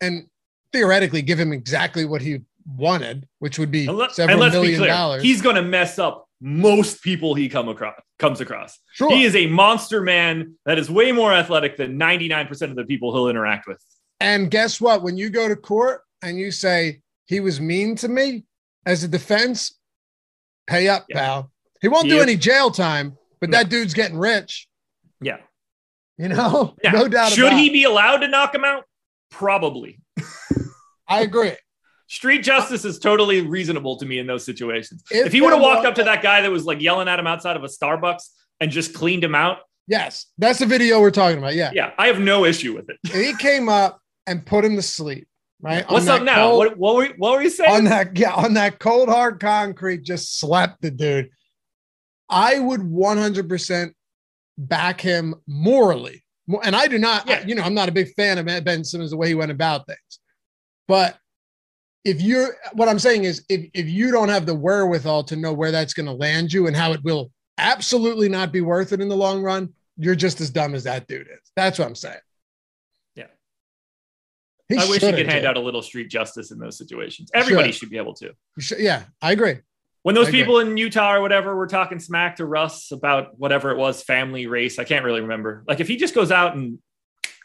Speaker 2: and theoretically give him exactly what he wanted, which would be
Speaker 3: let,
Speaker 2: several
Speaker 3: us be
Speaker 2: million
Speaker 3: clear,
Speaker 2: dollars,
Speaker 3: he's going to mess up most people he come across comes across.
Speaker 2: sure.
Speaker 3: He is a monster man that is way more athletic than 99% of the people he'll interact with.
Speaker 2: And guess what? When you go to court and you say he was mean to me as a defense, pay up,
Speaker 3: Yeah.
Speaker 2: pal. He won't do
Speaker 3: He-
Speaker 2: any jail time, but
Speaker 3: No.
Speaker 2: that dude's getting rich.
Speaker 3: Yeah.
Speaker 2: You know,
Speaker 3: Yeah.
Speaker 2: no doubt
Speaker 3: Should he be allowed to knock him out? Probably.
Speaker 2: I agree.
Speaker 3: Street justice is totally reasonable to me in those situations.
Speaker 2: If
Speaker 3: If, he would have walked up to that guy that was like yelling at him outside of a Starbucks and just cleaned him out,
Speaker 2: Yes, that's the video we're talking about. Yeah.
Speaker 3: yeah, I have no issue with it.
Speaker 2: And he came up and put him to sleep. Right.
Speaker 3: What's up now?
Speaker 2: cold-
Speaker 3: what, what, were, what were you saying?
Speaker 2: on that yeah on that cold hard concrete just slept the dude i would 100% back him morally and i do not
Speaker 3: Yeah.
Speaker 2: you know i'm not a big fan of ben simmons the way he went about things but if you're what i'm saying is if, if you don't have the wherewithal to know where that's going to land you and how it will absolutely not be worth it in the long run you're just as dumb as that dude is that's what i'm saying
Speaker 3: Yeah.
Speaker 2: He
Speaker 3: I wish he
Speaker 2: shoulda
Speaker 3: could hand
Speaker 2: did.
Speaker 3: out a little street justice in those situations. Everybody
Speaker 2: Should.
Speaker 3: should be able to.
Speaker 2: Should- yeah i agree
Speaker 3: When those
Speaker 2: I agree.
Speaker 3: people in Utah or whatever were talking smack to Russ about whatever it was, family, race, I can't really remember. Like if he just goes out and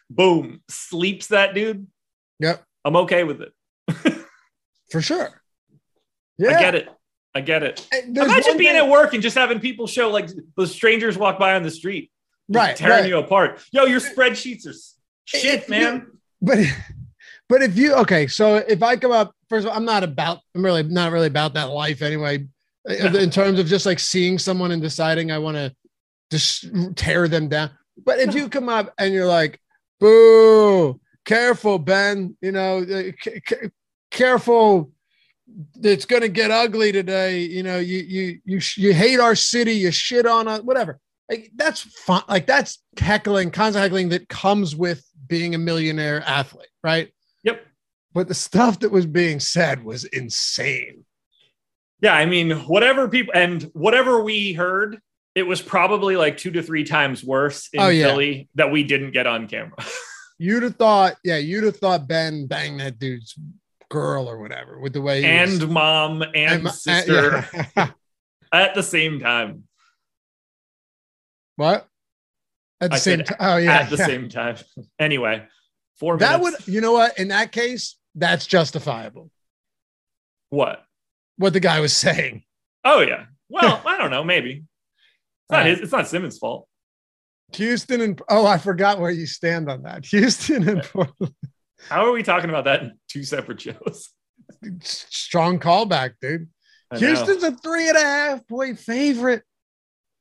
Speaker 3: boom, sleeps that dude,
Speaker 2: yep
Speaker 3: I'm okay with it.
Speaker 2: For sure yeah
Speaker 3: I get it. I get it.
Speaker 2: There's
Speaker 3: Imagine being
Speaker 2: thing-
Speaker 3: at work and just having people show like the strangers walk by on the street,
Speaker 2: right,
Speaker 3: tearing
Speaker 2: right.
Speaker 3: you apart. Yo, your spreadsheets are shit,
Speaker 2: If
Speaker 3: man.
Speaker 2: you- But but if you okay, so if I come up first of all, I'm not about I'm really not really about that life anyway. In terms of just like seeing someone and deciding I want to just tear them down. But if you come up and you're like, "Boo, careful, Ben," you know, uh, careful. It's gonna get ugly today. You know, you you you you hate our city. You shit on us. Whatever. Like that's fun. Like that's heckling, constant heckling that comes with being a millionaire athlete, right?
Speaker 3: Yep.
Speaker 2: But the stuff that was being said was insane.
Speaker 3: Yeah, I mean, whatever people and whatever we heard, it was probably like two to three times worse in
Speaker 2: Oh, yeah.
Speaker 3: Philly that we didn't get on camera.
Speaker 2: You'd have thought, yeah, you'd have thought Ben banged that dude's girl or whatever with the way
Speaker 3: and
Speaker 2: was-
Speaker 3: mom and,
Speaker 2: and- uh,
Speaker 3: sister
Speaker 2: yeah.
Speaker 3: at the same time.
Speaker 2: what? At the
Speaker 3: I
Speaker 2: same time. Oh yeah.
Speaker 3: at the
Speaker 2: yeah.
Speaker 3: same time. Anyway, four
Speaker 2: That
Speaker 3: minutes.
Speaker 2: would, you know what? In that case, that's justifiable.
Speaker 3: what?
Speaker 2: What the guy was saying.
Speaker 3: Oh yeah. Well, I don't know. Maybe it's not
Speaker 2: right.
Speaker 3: his. It's not Simmons' fault.
Speaker 2: Houston and oh, I forgot where you stand on that. Houston and Portland.
Speaker 3: How are we talking about that in two separate shows?
Speaker 2: Strong callback, dude. Houston's a three and a half point favorite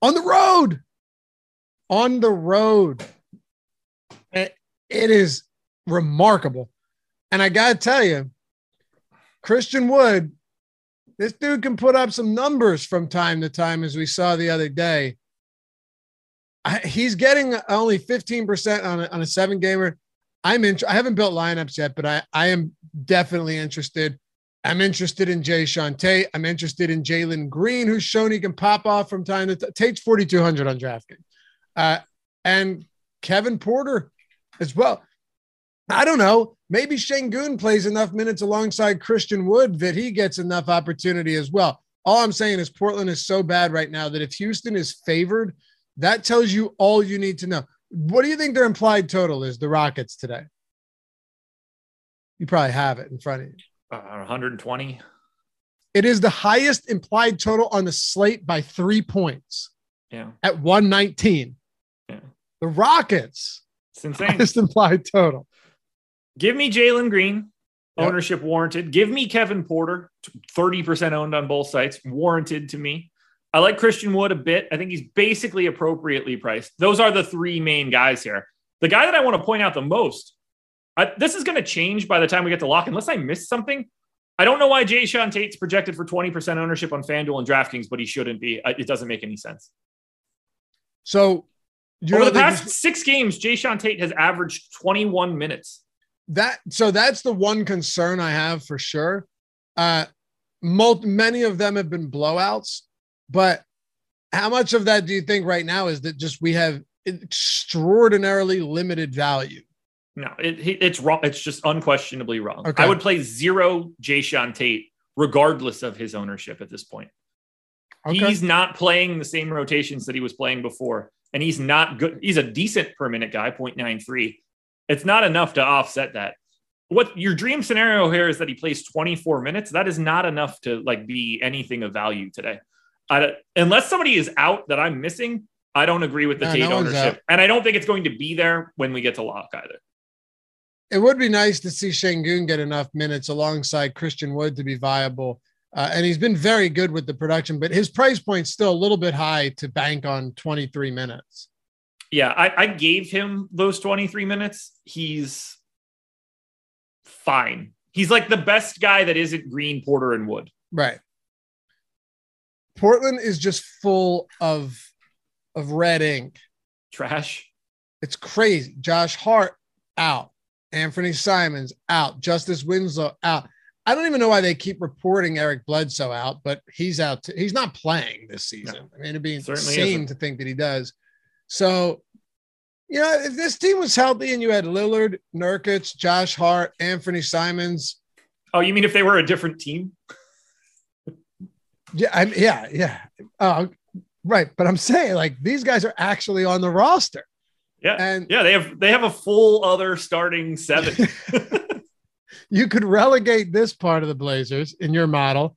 Speaker 2: on the road. On the road. It, it is remarkable. And I got to tell you, Christian Wood, this dude can put up some numbers from time to time, as we saw the other day. I, he's getting only 15% on a, on a seven gamer. I'm in, I haven't built lineups yet, but I, I am definitely interested. I'm interested in Jae'Sean Tate. I'm interested in Jalen Green, who's shown he can pop off from time to time. Tate's 4,200 on DraftKings. Uh, and Kevin Porter as well. I don't know. Maybe Sengun plays enough minutes alongside Christian Wood that he gets enough opportunity as well. All I'm saying is Portland is so bad right now that if Houston is favored, that tells you all you need to know. What do you think their implied total is, the Rockets today? You probably have it in front of you.
Speaker 3: Uh, 120.
Speaker 2: It is the highest implied total on the slate by three points
Speaker 3: Yeah,
Speaker 2: at 119.
Speaker 3: Yeah.
Speaker 2: The Rockets,
Speaker 3: it's insane.
Speaker 2: highest implied total.
Speaker 3: Give me Jalen Green,
Speaker 2: Yep.
Speaker 3: ownership warranted. Give me Kevin Porter, 30% owned on both sites, warranted to me. I like Christian Wood a bit. I think he's basically appropriately priced. Those are the three main guys here. The guy that I want to point out the most, I, this is going to change by the time we get to lock, unless I missed something. I don't know why Jae'Sean Tate's projected for 20% ownership on FanDuel and DraftKings, but he shouldn't be. It doesn't make any sense.
Speaker 2: So, you
Speaker 3: Over the past six games, Jae'Sean Tate has averaged 21 minutes.
Speaker 2: that so that's the one concern I have for sure. Uh, many of them have been blowouts, but how much of that do you think right now is that just we have extraordinarily limited value?
Speaker 3: No, it, it's wrong. It's just unquestionably wrong.
Speaker 2: Okay.
Speaker 3: I would play zero Jae'Sean Tate regardless of his ownership at this point.
Speaker 2: Okay.
Speaker 3: He's not playing the same rotations that he was playing before, and he's not good. He's a decent per minute guy, 0.93. It's not enough to offset that. What your dream scenario here is that he plays 24 minutes. That is not enough to like be anything of value today. I, unless somebody is out that I'm missing, I don't agree with the
Speaker 2: No,
Speaker 3: Tate
Speaker 2: no
Speaker 3: ownership, and I don't think it's going to be there when we get to lock either.
Speaker 2: It would be nice to see Sengun get enough minutes alongside Christian Wood to be viable. Uh, and he's been very good with the production, but his price point's still a little bit high to bank on 23 minutes.
Speaker 3: Yeah, I, I gave him those 23 minutes. He's fine. He's like the best guy that isn't Green, Porter, and Wood.
Speaker 2: Right. Portland is just full of of red ink.
Speaker 3: Trash.
Speaker 2: It's crazy. Josh Hart out. Anfernee Simons out. Justice Winslow out. I don't even know why they keep reporting Eric Bledsoe out, but he's out. T- he's not playing this season. I mean, it'd be insane
Speaker 3: isn't.
Speaker 2: to think that he does. So, you know, if this team was healthy and you had Lillard, Nurkic, Josh Hart, Anfernee Simons,
Speaker 3: Oh, you mean if they were a different team?
Speaker 2: Yeah, I'm, yeah, yeah. Uh, right. But I'm saying like these guys are actually on the roster.
Speaker 3: Yeah.
Speaker 2: And
Speaker 3: Yeah, they have they have a full other starting seven.
Speaker 2: you could relegate this part of the Blazers in your model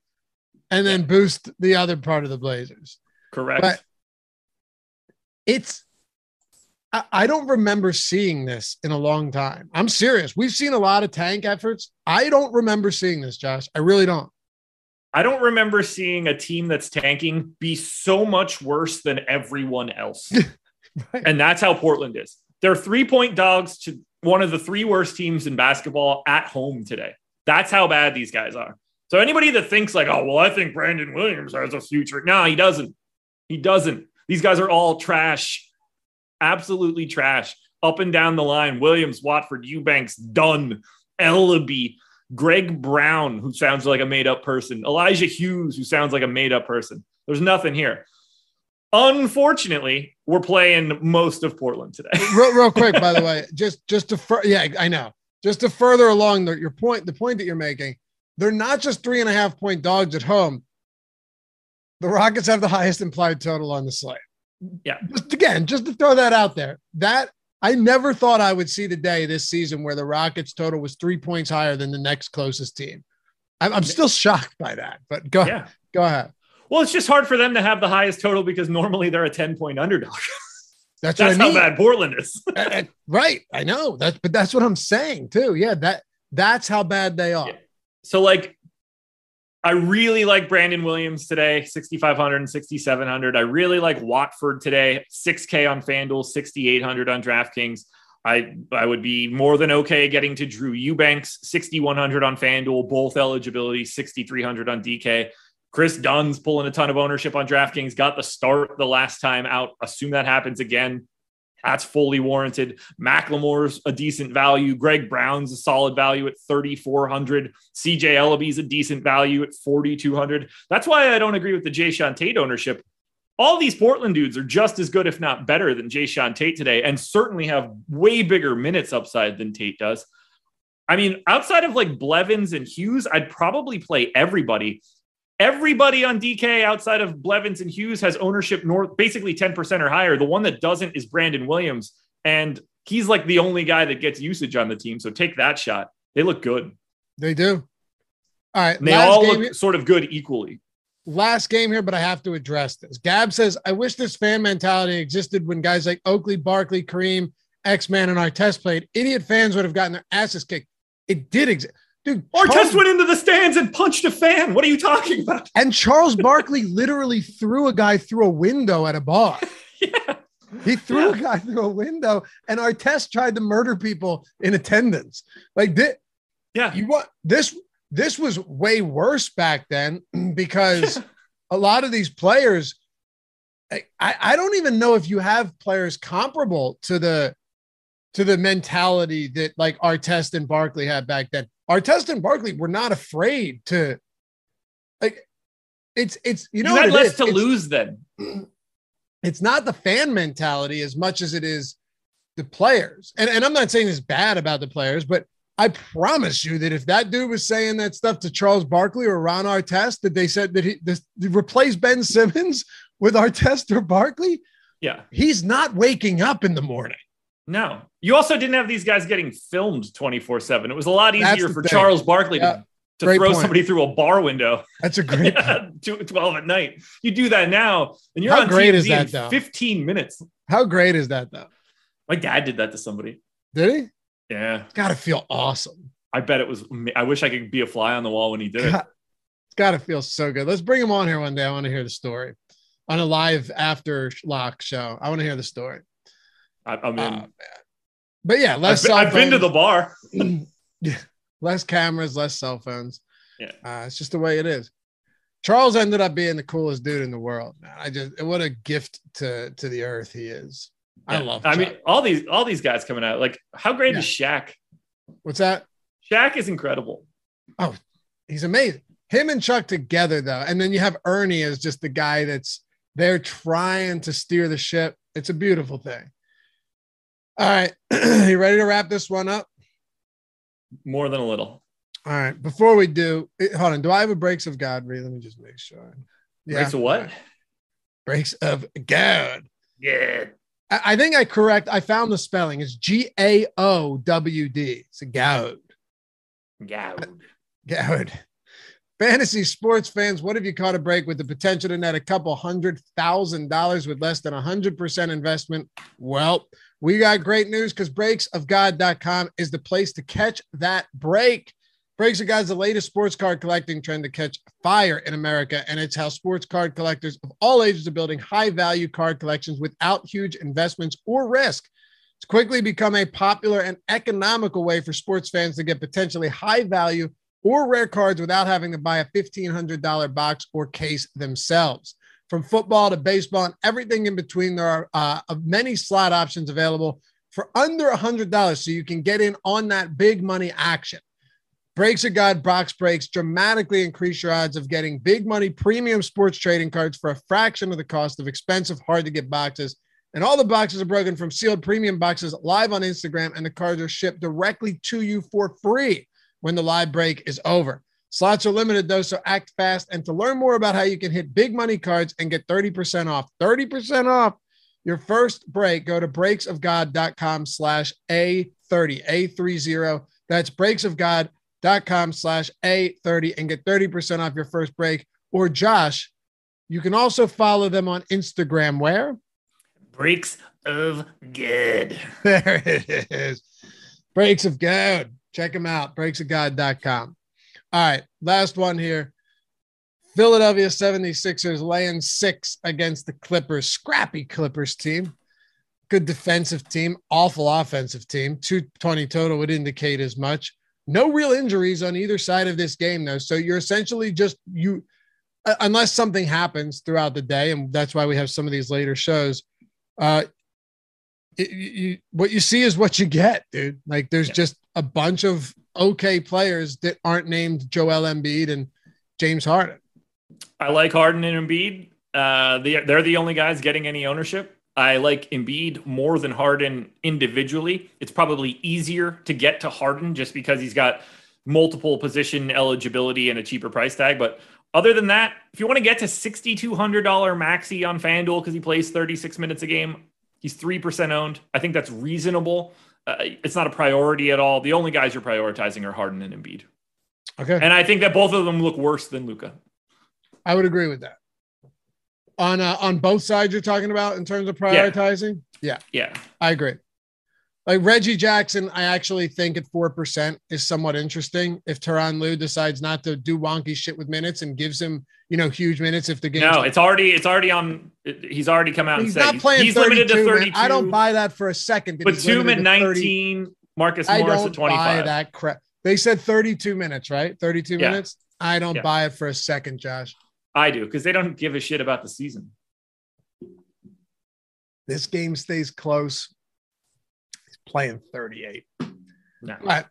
Speaker 2: and then boost the other part of the Blazers.
Speaker 3: Correct.
Speaker 2: But it's, I, I don't remember seeing this in a long time. I'm serious. We've seen a lot of tank efforts. I don't remember seeing this, Josh. I really don't.
Speaker 3: I don't remember seeing a team that's tanking be so much worse than everyone else.
Speaker 2: Right.
Speaker 3: And that's how Portland is. They're three point dogs to one of the three worst teams in basketball at home today. That's how bad these guys are. So anybody that thinks like, oh, well, I think Brandon Williams has a future. No, he doesn't. He doesn't. These guys are all trash. Absolutely trash. Up and down the line. Williams, Watford, Eubanks, Dunn, Elleby, Greg Brown, who sounds like a made up person, Elijah Hughes, who sounds like a made up person. There's nothing here. Unfortunately, we're playing most of Portland today.
Speaker 2: real, real quick, by the way, just just to fur- yeah, I know. Just to further along the, your point, the point that you're making, they're not just three and a half point dogs at home. The Rockets have the highest implied total on the slate.
Speaker 3: Yeah.
Speaker 2: Just again, just to throw that out there. That I never thought I would see the day this season where the Rockets total was three points higher than the next closest team. I'm, I'm still shocked by that, but go
Speaker 3: Yeah.
Speaker 2: go ahead.
Speaker 3: Well, it's just hard for them to have the highest total because normally they're a 10 point underdog.
Speaker 2: That's,
Speaker 3: That's
Speaker 2: I
Speaker 3: how
Speaker 2: mean.
Speaker 3: bad Portland is.
Speaker 2: Right. I know that, but that's what I'm saying too. Yeah, that that's how bad they are.
Speaker 3: Yeah. So, like, I really like Brandon Williams today, 6,500 and 6,700. I really like Watford today, 6K on FanDuel, 6,800 on DraftKings. I, I would be more than okay getting to Drew Eubanks, 6,100 on FanDuel, both eligibility, 6,300 on DK. Kris Dunn's pulling a ton of ownership on DraftKings, got the start the last time out. Assume that happens again. That's fully warranted. McLemore's a decent value. Greg Brown's a solid value at 3,400. CJ Elleby's a decent value at 4,200. That's why I don't agree with the Jae'Sean Tate ownership. All these Portland dudes are just as good, if not better, than Jae'Sean Tate today, and certainly have way bigger minutes upside than Tate does. I mean, outside of like Blevins and Hughes, I'd probably play everybody. Everybody on DK outside of Blevins and Hughes has ownership north, basically 10% or higher. The one that doesn't is Brandon Williams. And he's like the only guy that gets usage on the team. So take that shot. They look good.
Speaker 2: They do. All right.
Speaker 3: And they all look sort of good equally.
Speaker 2: last game here, but I have to address this. Gab says, I wish this fan mentality existed when guys like Oakley, Barkley, Kareem, X Man, and Artest played. Idiot fans would have gotten their asses kicked. It did exist. Dude,
Speaker 3: Artest went into the stands and punched a fan. What are you talking about?
Speaker 2: and Charles Barkley literally threw a guy through a window at a bar.
Speaker 3: Yeah.
Speaker 2: He threw a guy through a window, and Artest tried to murder people in attendance. Like this,
Speaker 3: Yeah.
Speaker 2: you want this? This was way worse back then because a lot of these players, I, I I don't even know if you have players comparable to the to the mentality that like Artest and Barkley had back then. Artest and Barkley were not afraid to like it's it's you know
Speaker 3: you had less
Speaker 2: is?
Speaker 3: to
Speaker 2: It's-
Speaker 3: lose then.
Speaker 2: it's not the fan mentality as much as it is the players. And, and I'm not saying this bad about the players, but I promise you that if that dude was saying that stuff to Charles Barkley or Ron Artest, that they said that he this, replace Ben Simmons with Artest or Barkley,
Speaker 3: Yeah.
Speaker 2: he's not waking up in the morning.
Speaker 3: No. You also didn't have these guys getting filmed 24 7. It was a lot easier for
Speaker 2: thing.
Speaker 3: Charles Barkley
Speaker 2: Yeah.
Speaker 3: to, to
Speaker 2: Great
Speaker 3: throw
Speaker 2: point.
Speaker 3: somebody through a bar window
Speaker 2: That's a great.
Speaker 3: at 12 at night. You do that now, and you're
Speaker 2: How
Speaker 3: on
Speaker 2: great
Speaker 3: TMZ
Speaker 2: is that,
Speaker 3: in
Speaker 2: though?
Speaker 3: 15 minutes.
Speaker 2: How great is that though?
Speaker 3: My dad did that to somebody.
Speaker 2: Did he?
Speaker 3: Yeah.
Speaker 2: Got to feel awesome.
Speaker 3: I bet it was. I wish I could be a fly on the wall when he did it.
Speaker 2: God, it's got to feel so good. Let's bring him on here one day. I want to hear the story on a live after lock show. I want to hear the story.
Speaker 3: I, I mean,
Speaker 2: Oh, man. But yeah,
Speaker 3: I've,
Speaker 2: less
Speaker 3: been, I've been to the bar.
Speaker 2: yeah, less cameras, less cell phones.
Speaker 3: Yeah.
Speaker 2: uh, it's just the way it is. Charles ended up being the coolest dude in the world. Man. I just what a gift to to the earth he is. I
Speaker 3: Yeah.
Speaker 2: love.
Speaker 3: I mean, all these all these guys coming out. Like, how great
Speaker 2: Yeah.
Speaker 3: is Shaq?
Speaker 2: what's that?
Speaker 3: Shaq is incredible.
Speaker 2: Oh, he's amazing. Him and Chuck together though, and then you have Ernie as just the guy that's there trying to steer the ship. It's a beautiful thing. All right, you ready to wrap this one up?
Speaker 3: More than a little.
Speaker 2: All right. Before we do, hold on. Do I have a breaks of God read? Let me just make sure. Yeah.
Speaker 3: Breaks of what?
Speaker 2: Breaks of God.
Speaker 3: Yeah.
Speaker 2: I I think I correct. I found the spelling. It's G A O W D. It's a goud.
Speaker 3: Yeah.
Speaker 2: Goud. Fantasy sports fans, what have you caught a break with the potential to net a couple hundred thousand dollars with less than a hundred percent investment? Well, we got great news because breaksofgod.com is the place to catch that break. Breaks of God's the latest sports card collecting trend to catch fire in America, and it's how sports card collectors of all ages are building high value card collections without huge investments or risk. It's quickly become a popular and economical way for sports fans to get potentially high value or rare cards without having to buy a $1,500 box or case themselves. From football to baseball and everything in between, there are uh, many slot options available for under $100 so you can get in on that big money action. Breaks of God box breaks dramatically increase your odds of getting big money premium sports trading cards for a fraction of the cost of expensive, hard to get boxes. And all the boxes are broken from sealed premium boxes live on Instagram, and the cards are shipped directly to you for free when the live break is over. Slots are limited though, so act fast. And to learn more about how you can hit big money cards and get 30% off, 30% off your first break, go to breaksofgod.com slash A30, A30. That's breaksofgod.com slash A30 and get 30% off your first break. Or Josh, you can also follow them on Instagram where?
Speaker 3: Breaks of good.
Speaker 2: There it is. Breaks of God. Check them out. Breaksofgod.com. All right. Last one here. Philadelphia 76ers laying six against the Clippers. Scrappy Clippers team. Good defensive team. Awful offensive team. 220 total would indicate as much. No real injuries on either side of this game, though. So you're essentially just you, uh, unless something happens throughout the day, and that's why we have some of these later shows. Uh, it, you, what you see is what you get, dude. Like there's
Speaker 3: Yeah.
Speaker 2: just a bunch of okay players that aren't named Joel Embiid and James Harden.
Speaker 3: I like Harden and Embiid. Uh, they, they're the only guys getting any ownership. I like Embiid more than Harden individually. It's probably easier to get to Harden just because he's got multiple position eligibility and a cheaper price tag. But other than that, if you want to get to $6,200 Maxey on FanDuel because he plays 36 minutes a game, he's 3% owned. I think that's reasonable. Uh, it's not a priority at all. The only guys you're prioritizing are Harden and Embiid.
Speaker 2: Okay.
Speaker 3: And I think that both of them look worse than Luka.
Speaker 2: I would agree with that. On uh, on both sides you're talking about in terms of prioritizing? Yeah,
Speaker 3: Yeah.
Speaker 2: I agree. Like Reggie Jackson, I actually think at four percent is somewhat interesting. If Tyronn Lue decides not to do wonky shit with minutes and gives him, you know, huge minutes if the game
Speaker 3: No, it's already it's already on. He's already come out and
Speaker 2: he's
Speaker 3: said
Speaker 2: not playing
Speaker 3: he's
Speaker 2: 32,
Speaker 3: limited to
Speaker 2: man. I don't buy that for a second.
Speaker 3: But
Speaker 2: he's
Speaker 3: Batum at
Speaker 2: limited to 30.
Speaker 3: 19, Marcus
Speaker 2: I
Speaker 3: Morris
Speaker 2: don't
Speaker 3: at 25.
Speaker 2: buy that crap. They said 32 minutes, right? 32
Speaker 3: Yeah.
Speaker 2: minutes. I don't
Speaker 3: Yeah.
Speaker 2: buy it for a second, Josh.
Speaker 3: I do because they don't give a shit about the season.
Speaker 2: This game stays close. These playing 38.
Speaker 3: No.
Speaker 2: But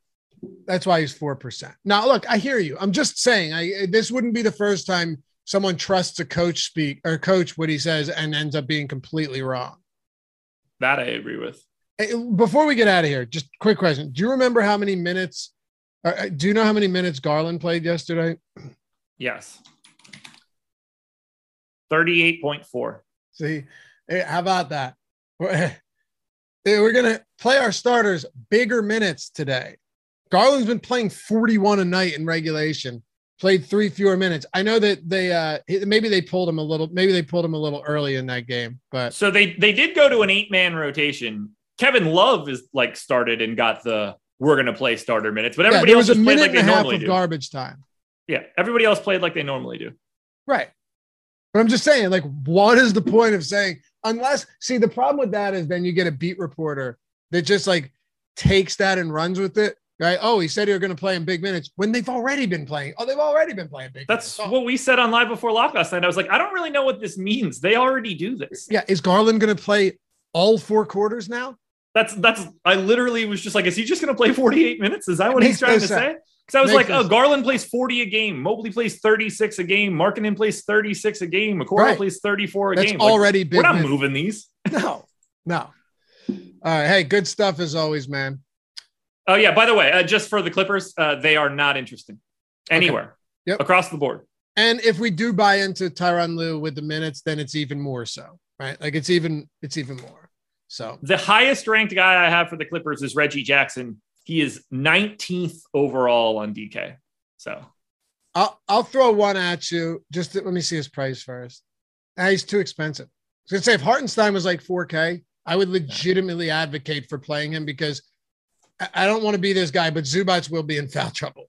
Speaker 2: that's why he's 4%. Now, look, I hear you. I'm just saying, I this wouldn't be the first time someone trusts a coach speak or coach what he says and ends up being completely wrong.
Speaker 3: That I agree with.
Speaker 2: Before we get out of here, just quick question. Do you remember how many minutes? Uh, do you know how many minutes Garland played yesterday?
Speaker 3: Yes. 38.4.
Speaker 2: See, how about that? We're, to play our starters bigger minutes today. Garland's been playing 41 a night in regulation, played three fewer minutes. I know that they uh maybe they pulled him a little, maybe they pulled him a little early in that game, but
Speaker 3: So they they did go to an eight man rotation. Kevin Love is like started and got the we're gonna play starter minutes, but
Speaker 2: yeah,
Speaker 3: everybody
Speaker 2: there
Speaker 3: else
Speaker 2: was a
Speaker 3: just played
Speaker 2: minute
Speaker 3: like
Speaker 2: and
Speaker 3: they
Speaker 2: a half
Speaker 3: normally
Speaker 2: of
Speaker 3: do.
Speaker 2: garbage time.
Speaker 3: Yeah, everybody else played like they normally do.
Speaker 2: Right. But I'm just saying, like, what is the point of saying, unless, see, the problem with that is then you get a beat reporter that just like takes that and runs with it. Right. Oh, he said was going to play in big minutes when they've already been playing. Oh, they've already been playing big
Speaker 3: That's
Speaker 2: minutes. Oh,
Speaker 3: what we said on live before lock last night. I was like, I don't really know what this means. They already do this.
Speaker 2: yeah. Is Garland going to play all four quarters now?
Speaker 3: That's that's. I literally was just like, is he just going to play 48 minutes? Is that what he's
Speaker 2: makes no
Speaker 3: trying to
Speaker 2: sense.
Speaker 3: say? Because I was
Speaker 2: Makes
Speaker 3: like,
Speaker 2: no
Speaker 3: oh. Garland plays 40 a game. Mobley plays 36 a game. Markkanen plays 36 a game. McCormick
Speaker 2: Right.
Speaker 3: plays 34 a
Speaker 2: That's
Speaker 3: game. Like,
Speaker 2: already big.
Speaker 3: we're not moving these.
Speaker 2: No, no. All right. Hey, good stuff as always, man.
Speaker 3: Oh yeah. By the way, uh, just for the Clippers, uh, they are not interesting anywhere
Speaker 2: Yep.
Speaker 3: across the board.
Speaker 2: And if we do buy into Tyronn Lue with the minutes, then it's even more so, right? Like it's even, it's even more. So
Speaker 3: The highest ranked guy I have for the Clippers is Reggie Jackson. He is 19th overall on DK. So
Speaker 2: I'll I'll throw one at you. Just to- let me see his price first. Ah, he's too expensive. I was gonna say if Hartenstein was like 4K, I would legitimately advocate for playing him because I, I don't want to be this guy, but Zubac will be in foul trouble.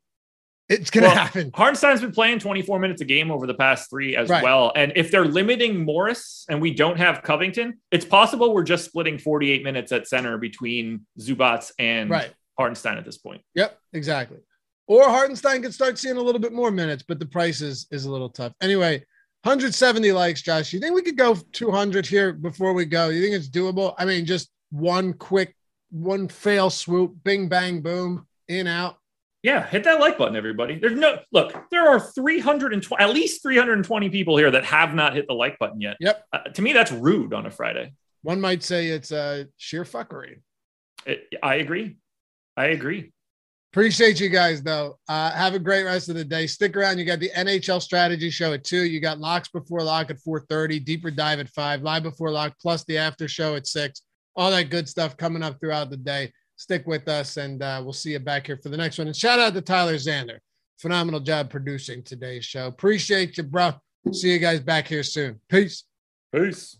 Speaker 2: It's gonna
Speaker 3: Well,
Speaker 2: happen.
Speaker 3: Hartenstein's been playing 24 minutes a game over the past three as
Speaker 2: Right.
Speaker 3: well. And if they're limiting Morris and we don't have Covington, it's possible we're just splitting 48 minutes at center between Zubac and
Speaker 2: Right.
Speaker 3: Hartenstein at this point.
Speaker 2: Yep, exactly. Or Hartenstein could start seeing a little bit more minutes, but the price is is a little tough. Anyway, 170 likes, Josh. You think we could go 200 here before we go? You think it's doable? I mean, just one quick, one fail swoop, bing bang boom, in out.
Speaker 3: Yeah, hit that like button, everybody. There's no look. There are 320, at least 320 people here that have not hit the like button yet.
Speaker 2: Yep.
Speaker 3: Uh, to me, that's rude on a Friday.
Speaker 2: One might say it's uh, sheer fuckery.
Speaker 3: It, I agree. I agree.
Speaker 2: Appreciate you guys though. Uh, have a great rest of the day. Stick around. You got the NHL strategy show at two. You got locks before lock at 4:30, deeper dive at five, live before lock, plus the after show at six. All that good stuff coming up throughout the day. Stick with us, and uh, we'll see you back here for the next one. And shout out to Tyler Zander. Phenomenal job producing today's show. Appreciate you, bro. See you guys back here soon. Peace.
Speaker 3: Peace.